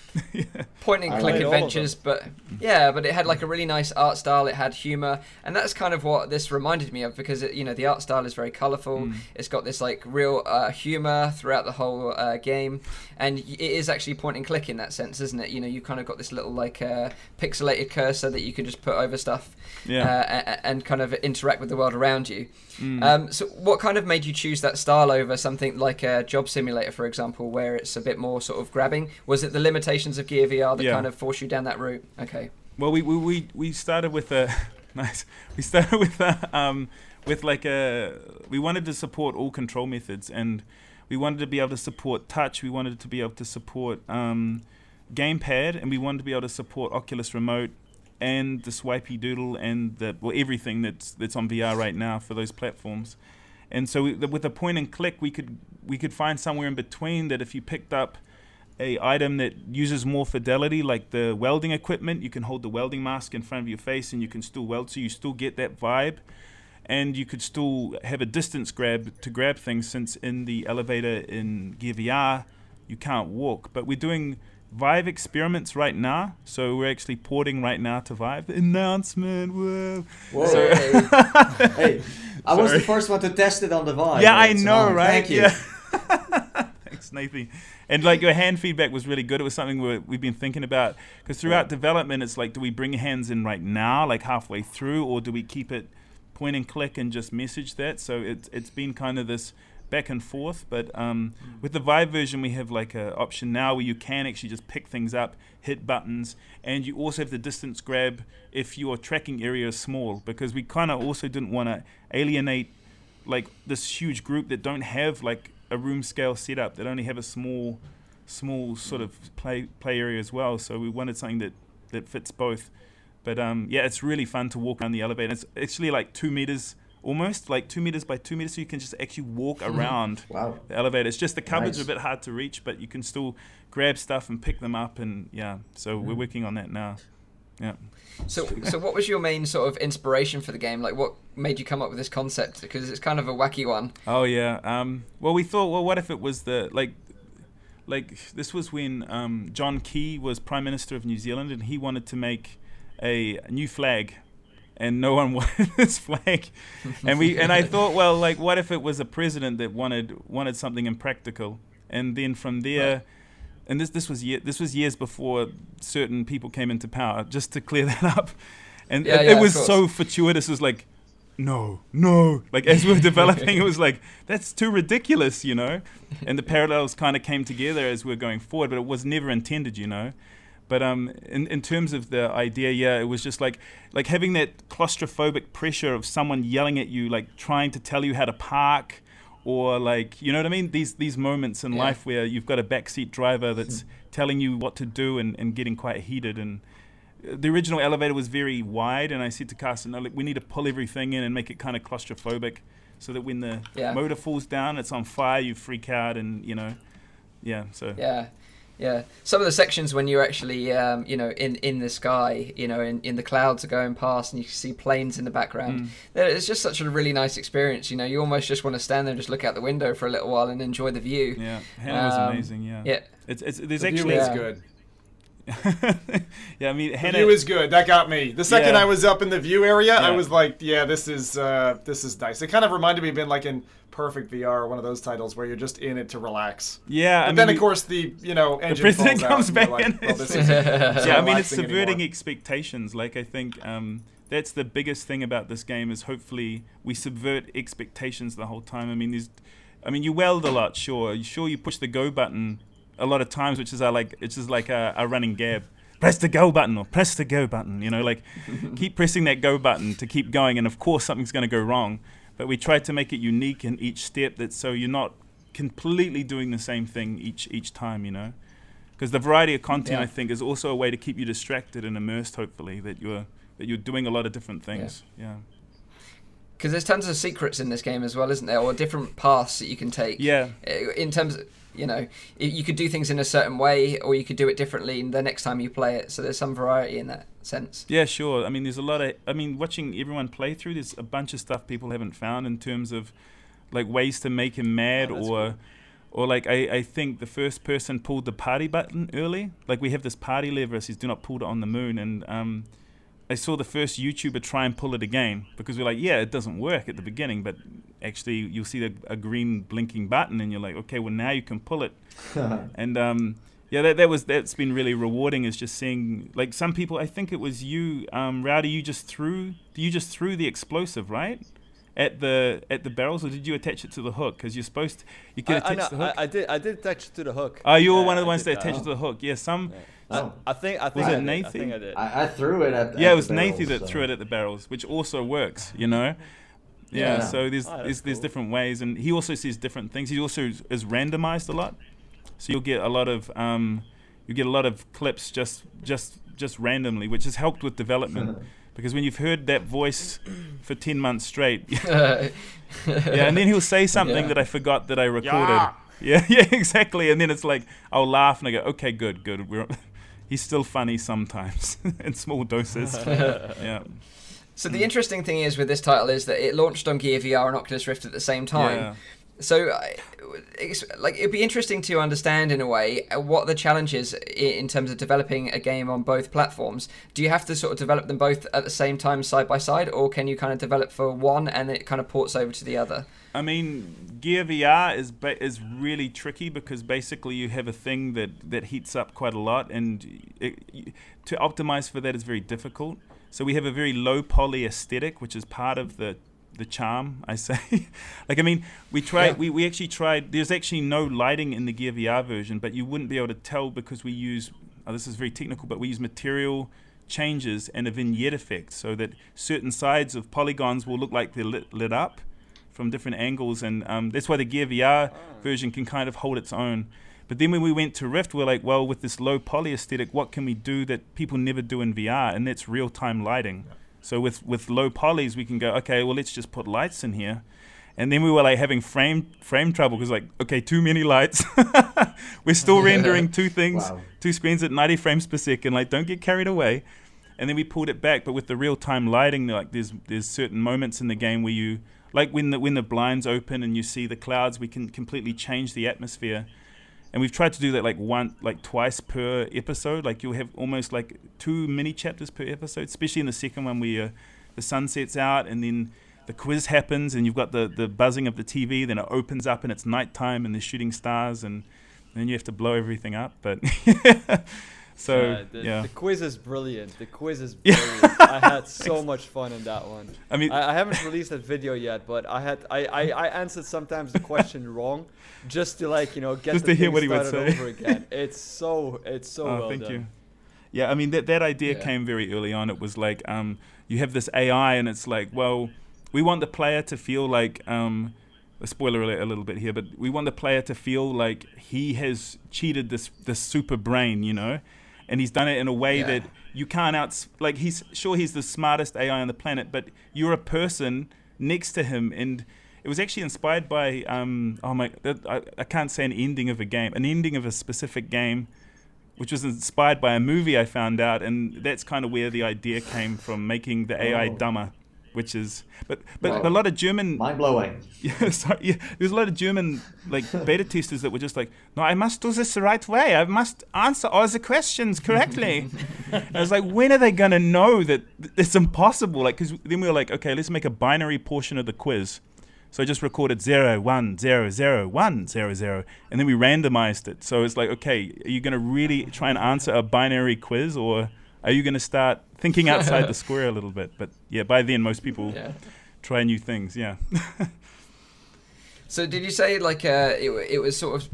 point and click played all of adventures, but yeah, but it had like a really nice art style. It had humor, and that's kind of what this reminded me of because it, you know the art style is very colorful. Mm. It's got this like real uh, humor throughout the whole uh, game, and it is actually point and click in that sense, isn't it? You know, you kind of got this little like uh, pixelated cursor that you can just put over stuff Yeah. uh, and kind of interact with the world around you. Mm. Um, so, what kind of made you choose that style over something like a Job Simulator, for example, where it's a bit more sort of grabbing? Was it the limitations of Gear VR that Yeah. kind of forced you down that route? Okay. Well, we we, we, we started with a nice. We started with a, um with like a we wanted to support all control methods and we wanted to be able to support touch. We wanted to be able to support um, gamepad and we wanted to be able to support Oculus Remote and the swipey doodle and the well everything that's that's on VR right now for those platforms. And so we, with a point and click, we could we could find somewhere in between that if you picked up a item that uses more fidelity, like the welding equipment, you can hold the welding mask in front of your face and you can still weld, so you still get that vibe. And you could still have a distance grab to grab things, since in the elevator in Gear VR, you can't walk. But we're doing Vive experiments right now. So we're actually porting right now to Vive. Announcement, whoa. Whoa. So- hey, I was the first one to test it on the Vive. yeah, I know, right? Thank you. Yeah. Thanks, Nathan. And like your hand feedback was really good. It was something we we've been thinking about because throughout development, it's like, do we bring hands in right now, like halfway through, or do we keep it point and click and just message that? So it's it's been kind of this back and forth. But um, with the Vive version, we have like an option now where you can actually just pick things up, hit buttons, and you also have the distance grab if your tracking area is small because we kind of also didn't want to alienate like this huge group that don't have like a room scale setup that only have a small small sort of play play area as well so we wanted something that that fits both but um yeah it's really fun to walk around the elevator it's actually like two meters almost like two meters by two meters so you can just actually walk around Wow. the elevator it's just the cupboards Nice. are a bit hard to reach but you can still grab stuff and pick them up and yeah so we're working on that now yeah So, so what was your main sort of inspiration for the game? Like, what made you come up with this concept? Because it's kind of a wacky one. Oh yeah. Um, well, we thought, well, what if it was the like, like this was when um, John Key was Prime Minister of New Zealand, and he wanted to make a new flag, and no one wanted this flag, and we and I thought, well, like, what if it was a president that wanted wanted something impractical, and then from there. And this this was year, this was years before certain people came into power. Just to clear that up, and Yeah, it, yeah, it was so fortuitous. It was like, no, no. Like as we were developing, it was like that's too ridiculous, you know. And the parallels kind of came together as we are going forward, but it was never intended, you know. But um, in in terms of the idea, yeah, it was just like like having that claustrophobic pressure of someone yelling at you, like trying to tell you how to park, or like you know what I mean. These these moments in Yeah. life where you've got a backseat driver that's telling you what to do and, and getting quite heated and the original elevator was very wide, and I said to Carson, no, look, we need to pull everything in and make it kind of claustrophobic, so that when the Yeah. motor falls down, it's on fire, you freak out, and you know, yeah. So Yeah, yeah. Some of the sections when you're actually, um, you know, in, in the sky, you know, in, in the clouds are going past, and you can see planes in the background. Mm. It's just such a really nice experience. You know, you almost just want to stand there and just look out the window for a little while and enjoy the view. yeah, Hannah was Um, amazing. Yeah, Yeah, It's, it's there's The view actually is Yeah. good. yeah. I mean, The Hannah. view is good. That got me. The second Yeah. I was up in the view area, I was like, "Yeah, this is uh, this is nice." It kind of reminded me of being like in Perfect VR, one of those titles where you're just in it to relax. yeah, I mean, then, of course, the you know engine falls comes and back like, in. well, this isn't Yeah, I mean, it's subverting anymore. expectations. Like I think um, that's the biggest thing about this game is hopefully we subvert expectations the whole time. I mean, there's, I mean, you weld a lot, sure. Sure, you push the go button a lot of times, which is like, it's just like a, a running gab. Press the go button or press the go button. You know, like keep pressing that go button to keep going, and of course something's going to go wrong. But we try to make it unique in each step, that so you're not completely doing the same thing each each time. You know because the variety of content Yeah. I think is also a way to keep you distracted and immersed. Hopefully that you're that you're doing a lot of different things. Yeah, because there's tons of secrets in this game as well, isn't there? Or different paths that you can take. yeah, Uh, In terms, of, you know, you could do things in a certain way, or you could do it differently the next time you play it. So there's some variety in that sense. yeah, sure. I mean, there's a lot of. I mean, watching everyone play through, there's a bunch of stuff people haven't found in terms of like ways to make him mad Oh, or. Or like I, I think the first person pulled the party button early. Like we have this party lever, it says do not pull it on the moon, and um, I saw the first YouTuber try and pull it again because we're like, yeah, it doesn't work at the beginning, but actually you'll see the, a green blinking button, and you're like, okay, well now you can pull it. and um, yeah, that, that was that's been really rewarding. Is just seeing like some people. I think it was you, um, Rowdy. You just threw you just threw the explosive right at the at the barrels, or did you attach it to the hook? Because you're supposed to, you can I, I, attach know, the hook. I, I did. I did attach it to the hook. Oh, you were Yeah, one of the I ones did that attached it to the hook. Yeah, some. Oh. I think. I think. Was I it did. I Nathan? think I did. I, I threw it at. The, Yeah, at it was the Nathan that so. threw it at the barrels, which also works, you know. Yeah, Yeah. so there's Oh, that's there's, there's different ways, and he also sees different things. He also is, is randomized a lot, so you'll get a lot of um, you get a lot of clips just just just randomly, which has helped with development. Because when you've heard that voice for ten months straight, yeah, and then he'll say something Yeah. that I forgot that I recorded. Yeah, yeah, exactly. And then it's like I'll laugh and I go, okay, good, good. We're, he's still funny sometimes in small doses. yeah. So the interesting thing is with this title is that it launched on Gear VR and Oculus Rift at the same time. Yeah. So, it's, like, it'd be interesting to understand in a way uh, what the challenge is in terms of developing a game on both platforms. Do you have to sort of develop them both at the same time, side by side, or can you kind of develop for one and it kind of ports over to the other? I mean, Gear VR is is really tricky because basically you have a thing that, that heats up quite a lot, and it, to optimize for that is very difficult. So we have a very low poly aesthetic, which is part of the the charm. I say, like I mean, we tried. Yeah. We, we actually tried. There's actually no lighting in the Gear VR version, but you wouldn't be able to tell because we use. Oh, this is very technical, but we use material changes and a vignette effect, so that certain sides of polygons will look like they're lit, lit up from different angles, and um, that's why the Gear VR version can kind of hold its own. But then when we went to Rift, we're like, well, with this low poly aesthetic, what can we do that people never do in VR? And that's real time lighting. So with with low polys, we can go, okay, well, let's just put lights in here. And then we were like having frame frame trouble because like, okay, too many lights. we're still rendering two things, Wow. two screens at 90 frames per second. Like, don't get carried away. And then we pulled it back, but with the real time lighting, like there's there's certain moments in the game where you like when the when the blinds open and you see the clouds, we can completely change the atmosphere. And we've tried to do that like one like twice per episode. Like you'll have almost like two mini chapters per episode, especially in the second one where uh, the sun sets out and then the quiz happens and you've got the, the buzzing of the TV, then it opens up and it's nighttime and they're shooting stars and then you have to blow everything up. But so Yeah, the, yeah, the quiz is brilliant. The quiz is brilliant. I had so much fun in that one. I mean, I, I haven't released that video yet, but I had I, I, I answered sometimes the question wrong, just to like you know get Just the to hear what he would say. over again. It's so it's so oh, well thank done. you. Yeah, I mean that that idea Yeah. came very early on. It was like um, you have this AI, and it's like, well, we want the player to feel like um, a spoiler alert a little bit here, but we want the player to feel like he has cheated this this super brain, you know, and he's done it in a way Yeah. that you can't out like he's sure he's the smartest AI on the planet, but you're a person next to him, and it was actually inspired by um, oh my, I, I can't say an ending of a game, an ending of a specific game which was inspired by a movie I found out, and that's kind of where the idea came from, making the AI Oh. dumber. Which is, but but, Wow. a lot of German, Mind blowing. yeah, sorry, yeah, there's a lot of German like beta testers that were just like, no, I must do this the right way. I must answer all the questions correctly. I was like, when are they gonna know that th- it's impossible? Like, because then we were like, okay, let's make a binary portion of the quiz. So I just recorded zero, one, zero, zero, one, zero, zero, and then we randomized it. So it's like, okay, are you going to really try and answer a binary quiz, or are you going to start thinking outside the square a little bit? But yeah, by then most people Yeah. try new things. Yeah. So did you say like uh, it, it was sort of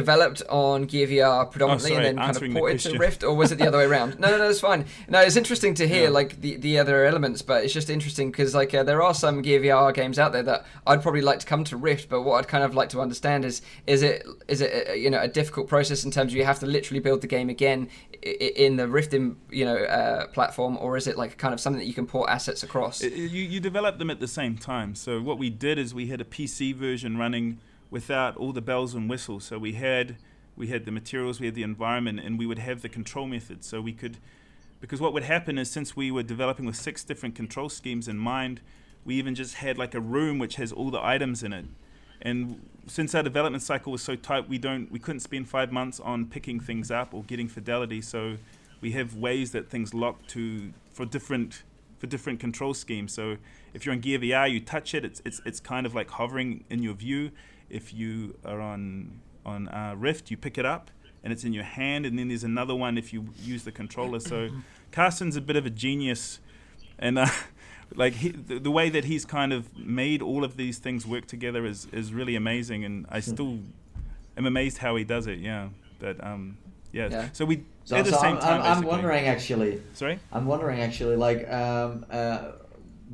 developed on Gear VR predominantly Oh, sorry, and then kind of the ported to. Rift, or was it the other way around? No, no, no, it's fine. No, it's interesting to hear Yeah. like the, the other elements, but it's just interesting because like uh, there are some Gear VR games out there that I'd probably like to come to Rift, but what I'd kind of like to understand is is it is it uh, you know a difficult process in terms of you have to literally build the game again in the Rift in, you know uh, platform, or is it like kind of something that you can port assets across? You, you develop them at the same time. So what we did is we had a PC version running without all the bells and whistles. So we had we had the materials, we had the environment, and we would have the control method. So we could, because what would happen is since we were developing with six different control schemes in mind, we even just had like a room which has all the items in it. And since our development cycle was so tight, we don't we couldn't spend five months on picking things up or getting fidelity. So we have ways that things lock to for different for different control schemes. So if you're on Gear VR, you touch it, it's it's it's kind of like hovering in your view. If you are on on uh, Rift, you pick it up and it's in your hand, and then there's another one if you use the controller. So Carson's a bit of a genius, and uh, like he, the, the way that he's kind of made all of these things work together is is really amazing, and I still am amazed how he does it. Yeah, but um, yeah. Yeah. So we So, at the so same I'm, time. I'm, I'm wondering actually. Sorry. I'm wondering actually, like, um, uh,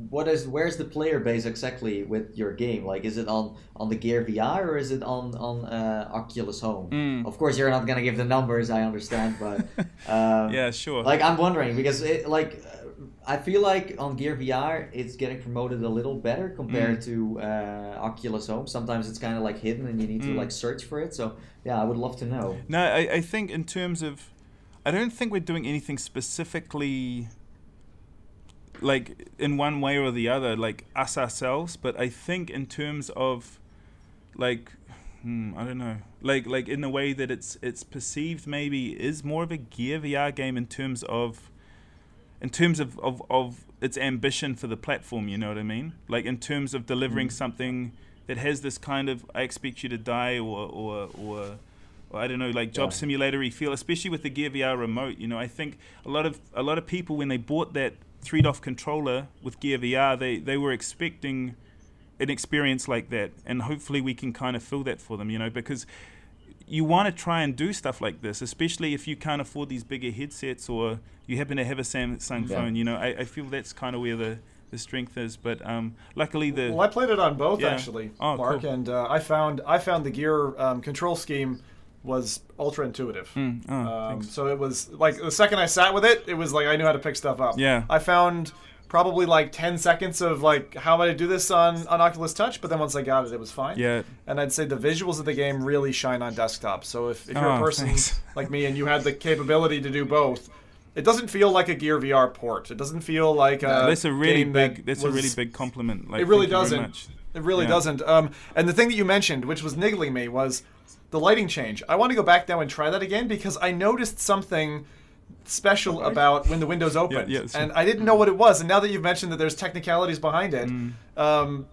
what is where's the player base exactly with your game? Like, is it on on the Gear VR or is it on on uh, Oculus Home? Mm. Of course, you're not gonna give the numbers. I understand, but um, Yeah, sure. like I'm wondering because it like. uh, I feel like on Gear VR it's getting promoted a little better compared Mm. to uh, Oculus Home. Sometimes it's kind of like hidden and you need to Mm. like search for it. So yeah, I would love to know. No, I, I think in terms of, I don't think we're doing anything specifically, like in one way or the other, like us ourselves. But I think in terms of, like hmm, I don't know, like like in the way that it's it's perceived maybe is more of a Gear VR game in terms of in terms of, of, of its ambition for the platform, you know what I mean? Like in terms of delivering Mm. something that has this kind of I expect you to die or or or, or I don't know, like job Yeah. simulatory feel, especially with the Gear VR remote. You know, I think a lot of a lot of people when they bought that three DOF controller with Gear VR, they they were expecting an experience like that, and hopefully we can kind of fill that for them. You know, because you want to try and do stuff like this, especially if you can't afford these bigger headsets or you happen to have a Samsung Yeah. phone. You know, I, I feel that's kind of where the, the strength is. But um, luckily, the Well, I played it on both Yeah. actually, Oh, Mark, cool. and uh, I found I found the gear um, control scheme was ultra intuitive. Mm, oh, Um, so it was like the second I sat with it, it was like I knew how to pick stuff up. Yeah. I found probably like 10 seconds of like how would I to do this on, on Oculus Touch, but then once I got it, it was fine. yeah, And I'd say the visuals of the game really shine on desktop. So if, if you're a Oh, person thanks. like me and you had the capability to do both, it doesn't feel like a Gear VR port. It doesn't feel like a that's a really big. That's a really big compliment. Like, it really thank you very doesn't. It really Yeah. doesn't. Um, and the thing that you mentioned, which was niggling me, was the lighting change. I want to go back now and try that again because I noticed something special about when the windows opened, yeah, sure. and I didn't know what it was. And now that you've mentioned that there's technicalities behind it, Mm. um,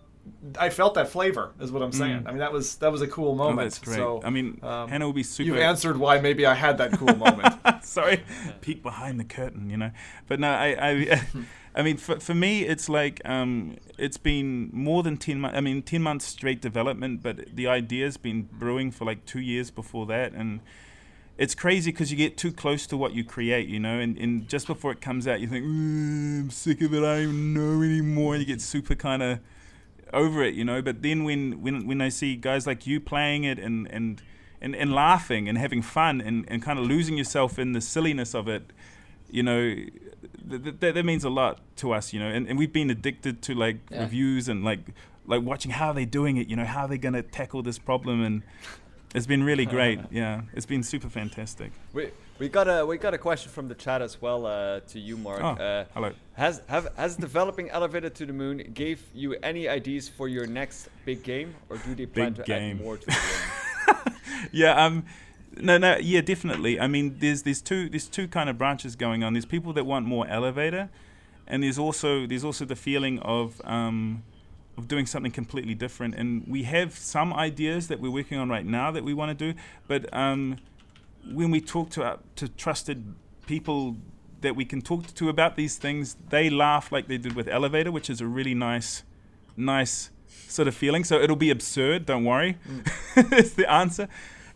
I felt that flavor. Is what I'm saying. I mean, that was that was a cool Oh, moment. that's great. So, I mean, um, Hannah will be super. you've answered why maybe I had that cool moment. Sorry, peek behind the curtain, you know. But no, I, I, I mean, for, for me, it's like um, it's been more than ten months. I mean, ten months straight development, but the idea's been brewing for like two years before that, and it's crazy because you get too close to what you create, you know, and, and just before it comes out, you think, "Mm, I'm sick of it. I don't know anymore. And you get super kind of over it, you know. But then when, when when I see guys like you playing it and and and, and laughing and having fun and, and kind of losing yourself in the silliness of it, you know, th- th- that, that means a lot to us, you know. And, and we've been addicted to like Yeah. reviews and like like watching how they're doing it, you know, how they're gonna tackle this problem and. It's been really great, yeah. It's been super fantastic. We, we got a we got a question from the chat as well uh, to you, Mark. Oh, uh, hello. Has have has developing Elevator to the Moon gave you any ideas for your next big game, or do they plan Big to game. add more to the game? yeah um no no yeah definitely. I mean there's there's two there's two kind of branches going on. There's people that want more elevator and there's also there's also the feeling of um of doing something completely different. And we have some ideas that we're working on right now that we want to do but um when we talk to our, to trusted people that we can talk to about these things they laugh like they did with elevator which is a really nice nice sort of feeling. So it'll be absurd don't worry. It's the answer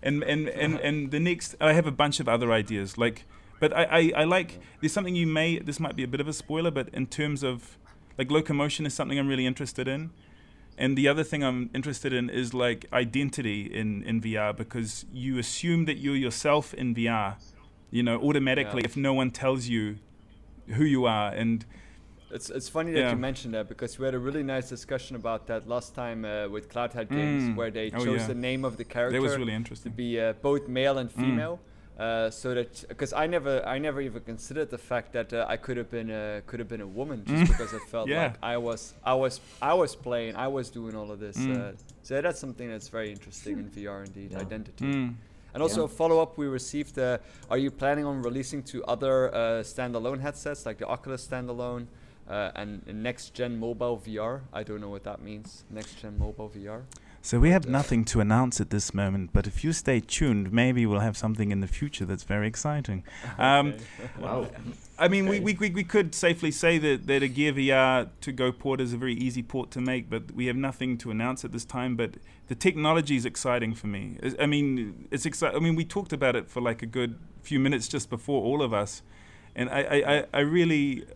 and and, and and the next i have a bunch of other ideas like but I, I i like there's something you may this might be a bit of a spoiler but in terms of like locomotion is something i'm really interested in and the other thing i'm interested in is like identity in in vr because you assume that you're yourself in vr you know automatically Yeah. if no one tells you who you are and It's it's funny that Yeah. you mentioned that because we had a really nice discussion about that last time uh, with Cloudhead Games, Mm. where they Oh, chose yeah. the name of the character that was really to be uh, both male and Mm. female. Uh, so that because I never I never even considered the fact that uh, I could have been a could have been a woman just Mm. because I felt Yeah. like I was I was I was playing I was doing all of this. Mm. Uh, so that's something that's very interesting in VR indeed Yeah. identity. Mm. And also Yeah. a follow up we received. Uh, are you planning on releasing to other uh, standalone headsets like the Oculus standalone uh, and next gen mobile VR? I don't know what that means. Next gen mobile VR. So we have uh, nothing to announce at this moment, but if you stay tuned, maybe we'll have something in the future that's very exciting. Um, Okay. Wow. I mean, we, Okay. we, we, we could safely say that, that a Gear VR to go port is a very easy port to make, but we have nothing to announce at this time. But the technology is exciting for me. I mean, it's exciting. I mean, we talked about it for like a good few minutes just before all of us, and I, I, I, I really,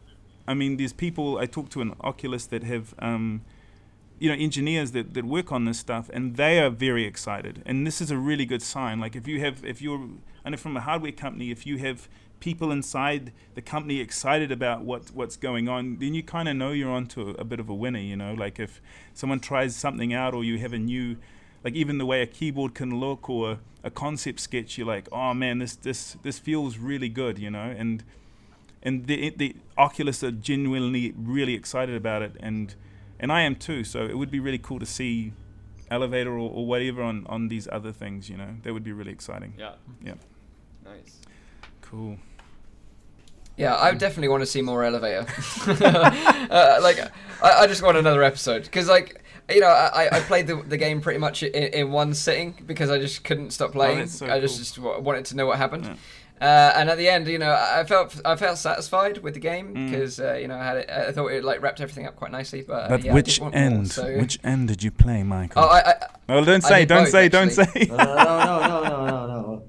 I mean, there's people I talked to in Oculus that have. Um, you know engineers that, that work on this stuff and they are very excited. And this is a really good sign. Like if you have if you're I know from a hardware company if you have people inside the company excited about what what's going on then you kind of know you're onto a, a bit of a winner you know? Like if someone tries something out or you have a new like even the way a keyboard can look or a concept sketch you're like oh man this this this feels really good you know? And and the the Oculus are genuinely really excited about it and and I am too. So it would be really cool to see elevator or, or whatever on on these other things. You know, that would be really exciting. Yeah. Yeah. Nice. Cool. Yeah, I definitely want to see more elevator. uh, like, I, I just want another episode because, like, you know, I, I played the, the game pretty much in, in one sitting because I just couldn't stop playing. that's so I just, cool. just wanted to know what happened. Yeah. Uh, and at the end, you know, I felt I felt satisfied with the game Mm. because uh, you know I had it, I thought it like wrapped everything up quite nicely. But, uh, But yeah, which did want more, end? so- Which end did you play, Michael? Oh, I, I, well, don't say, did don't both, say, don't say. no, no, no, no, no, no, no.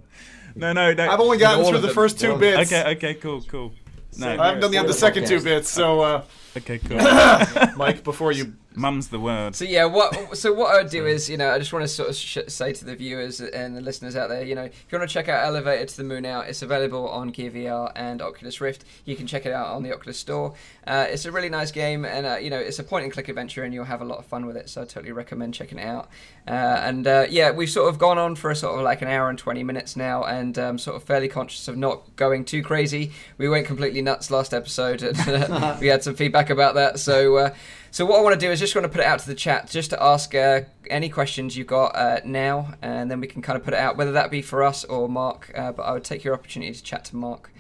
no, no, no. I've only gotten through the them. first two bits. Okay, okay, cool, cool. No, I haven't done the, the second two bits, so uh, okay, cool. Mike, before you Mum's the word. So yeah, what so what I would do is, you know, I just want to sort of sh- say to the viewers and the listeners out there, you know, if you want to check out Elevator to the Moon Out, it's available on Gear VR and Oculus Rift. You can check it out on the Oculus Store. Uh, it's a really nice game, and uh, you know, it's a point and click adventure, and you'll have a lot of fun with it. So I totally recommend checking it out. Uh, and uh, yeah, we've sort of gone on for a sort of like an hour and twenty minutes now, and um, sort of fairly conscious of not going too crazy. We went completely nuts last episode, and uh, we had some feedback about that. So. So what I want to do is just want to put it out to the chat, just to ask uh, any questions you've got uh, now, and then we can kind of put it out, whether that be for us or Mark. Uh, but I would take your opportunity to chat to Mark,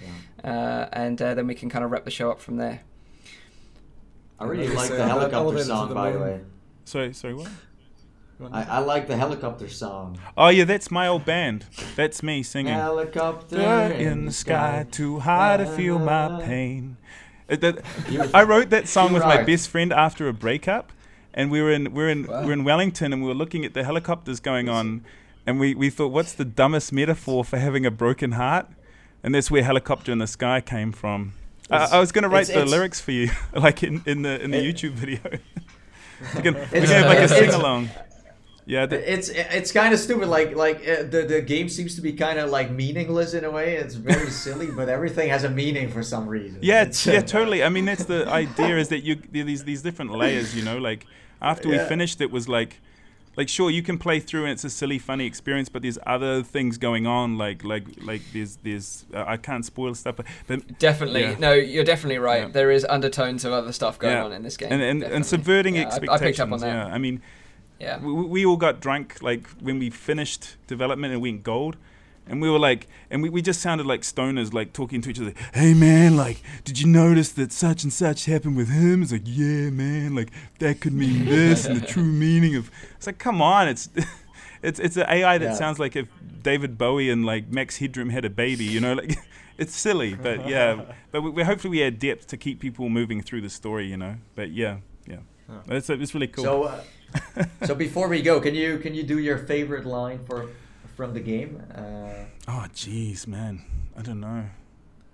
uh, and uh, then we can kind of wrap the show up from there. I really Like I like the helicopter song, the by the way. Sorry, sorry, what? I, I like the helicopter song. Oh yeah, that's my old band. That's me singing. Helicopter There in the sky, too high to feel my pain. That- I wrote that song with my best friend after a breakup, and we were in we are in Wow. we are in Wellington, and we were looking at the helicopters going on, and we, we thought, what's the dumbest metaphor for having a broken heart? And that's where helicopter in the sky came from. I, I was going to write it's- the it's- lyrics for you, like in, in the in the It- YouTube video. we can, we It's- can have like a sing along. Yeah, the, It's it's kind of stupid. Like like uh, the the game seems to be kind of like meaningless in a way. It's very silly, but everything has a meaning for some reason. Yeah, It's, yeah, uh, totally. I mean, that's the idea is that you these these different layers. You know, like after we Yeah. finished, it was like, like sure you can play through and it's a silly, funny experience, but there's other things going on. Like like like there's there's uh, I can't spoil stuff, but, but Definitely, Yeah. no, you're definitely right. Yeah. There is undertones of other stuff going Yeah. on in this game, and and, and subverting Yeah, I- expectations. I, picked up on that. Yeah, I mean, Yeah, we, we all got drunk like when we finished development and went gold and we were like and we, we just sounded like stoners like talking to each other hey man like did you notice that such and such happened with him? It's like yeah man like that could mean this and the true meaning of it's like come on it's it's it's an ai that Yeah. sounds like if david bowie and like max headroom had a baby you know like it's silly but yeah but we, we hopefully we add depth to keep people moving through the story you know but yeah yeah. It's, it's really cool. So uh, so before we go, can you can you do your favorite line for from the game? Uh, Oh, jeez, man. I don't know.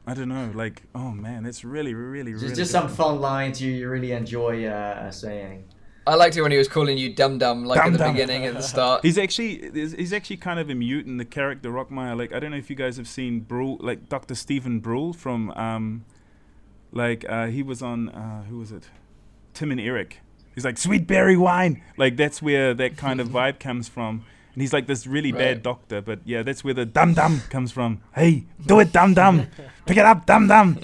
I don't know. Like, oh man, it's really, really, really. just just some fun lines you, you really enjoy uh, saying. I liked it when he was calling you dum dum, like at the Dum-dum. beginning at the start. He's actually he's he's actually kind of a mute in the character Rockmeyer. Like, I don't know if you guys have seen Brule, like Dr. Stephen Brule from, um, like uh, he was on uh, who was it? Tim and Eric. He's like sweet berry wine. Like that's where that kind of vibe comes from. And he's like this really Right. bad doctor, but yeah, that's where the dum dum comes from. Hey, do it, dum dum. Pick it up, dum dum.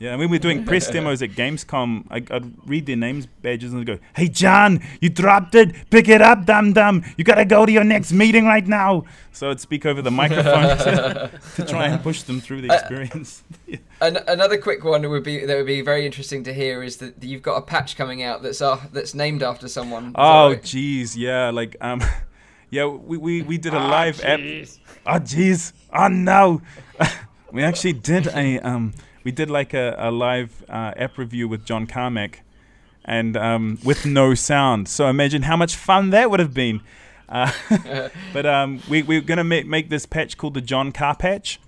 Yeah, and when we were doing press demos at Gamescom, I, I'd read their names badges and I'd go, "Hey John, you dropped it. Pick it up, dum dum. You gotta go to your next meeting right now." So I'd speak over the microphone to, to try and push them through the Uh, experience. Yeah. An- another quick one would be that would be very interesting to hear is that you've got a patch coming out that's uh, that's named after someone. Is that Oh right? jeez, yeah, like um, yeah, we we, we did a live app. Oh jeez, oh no, we actually did a um, we did like a, a live uh, app review with John Carmack, and um, with no sound. So imagine how much fun that would have been. Uh, but um, we we're gonna make make this patch called the John Car patch,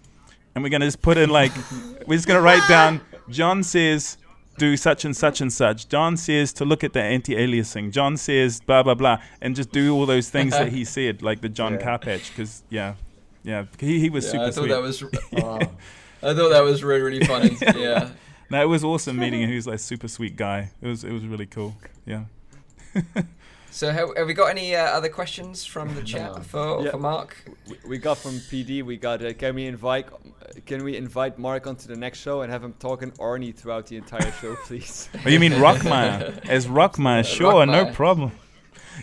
and we're gonna just put in like we're just gonna write down John says do such and such and such. John says to look at the anti-aliasing. John says blah blah blah, and just do all those things that he said, like the John Yeah. Car patch, because yeah, yeah, he, he was Yeah, super I thought sweet. that was Oh. I thought that was really really funny. yeah. no, it was awesome meeting him. He was like super sweet guy. It was it was really cool. Yeah. So have, have we got any uh, other questions from the chat No. for, Yeah. for Mark? We, we got from PD. We got. Uh, can we invite? Can we invite Mark onto the next show and have him talking Arnie throughout the entire show, please? Oh, you mean Rockmeyer? As Rockmeyer, sure, no problem.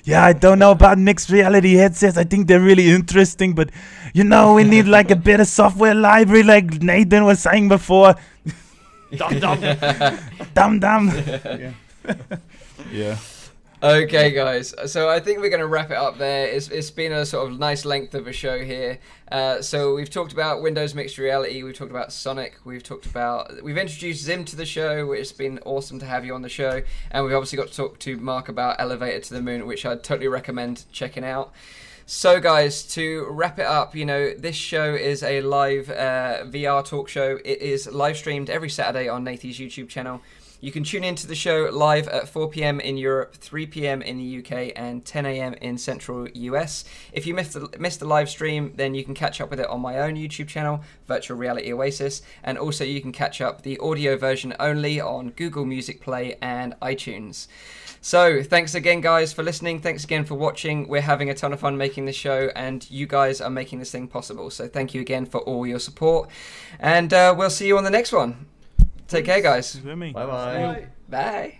yeah, I don't know about mixed reality headsets. I think they're really interesting, but you know, we need like a better software library, like Nathan was saying before. Dum dum. Dum dum. yeah. Okay, guys. So I think we're going to wrap it up there. It's, it's been a sort of nice length of a show here. Uh, so we've talked about Windows mixed reality. We've talked about Sonic. We've talked about we've introduced Zim to the show, which has been awesome to have you on the show. And we've obviously got to talk to Mark about Elevator to the Moon, which I'd totally recommend checking out. So, guys, to wrap it up, you know, this show is a live uh, VR talk show. It is live streamed every Saturday on Nathie's YouTube channel. You can tune into the show live at 4 p.m. in Europe, 3 p.m. in the UK, and 10 a.m. in Central US. If you missed the, missed the live stream, then you can catch up with it on my own YouTube channel, Virtual Reality Oasis, and also you can catch up the audio version only on Google Music Play and iTunes. So, thanks again, guys, for listening. Thanks again for watching. We're having a ton of fun making this show, and you guys are making this thing possible. So, thank you again for all your support, and uh, we'll see you on the next one. Take care, guys. With me. Bye bye. Bye.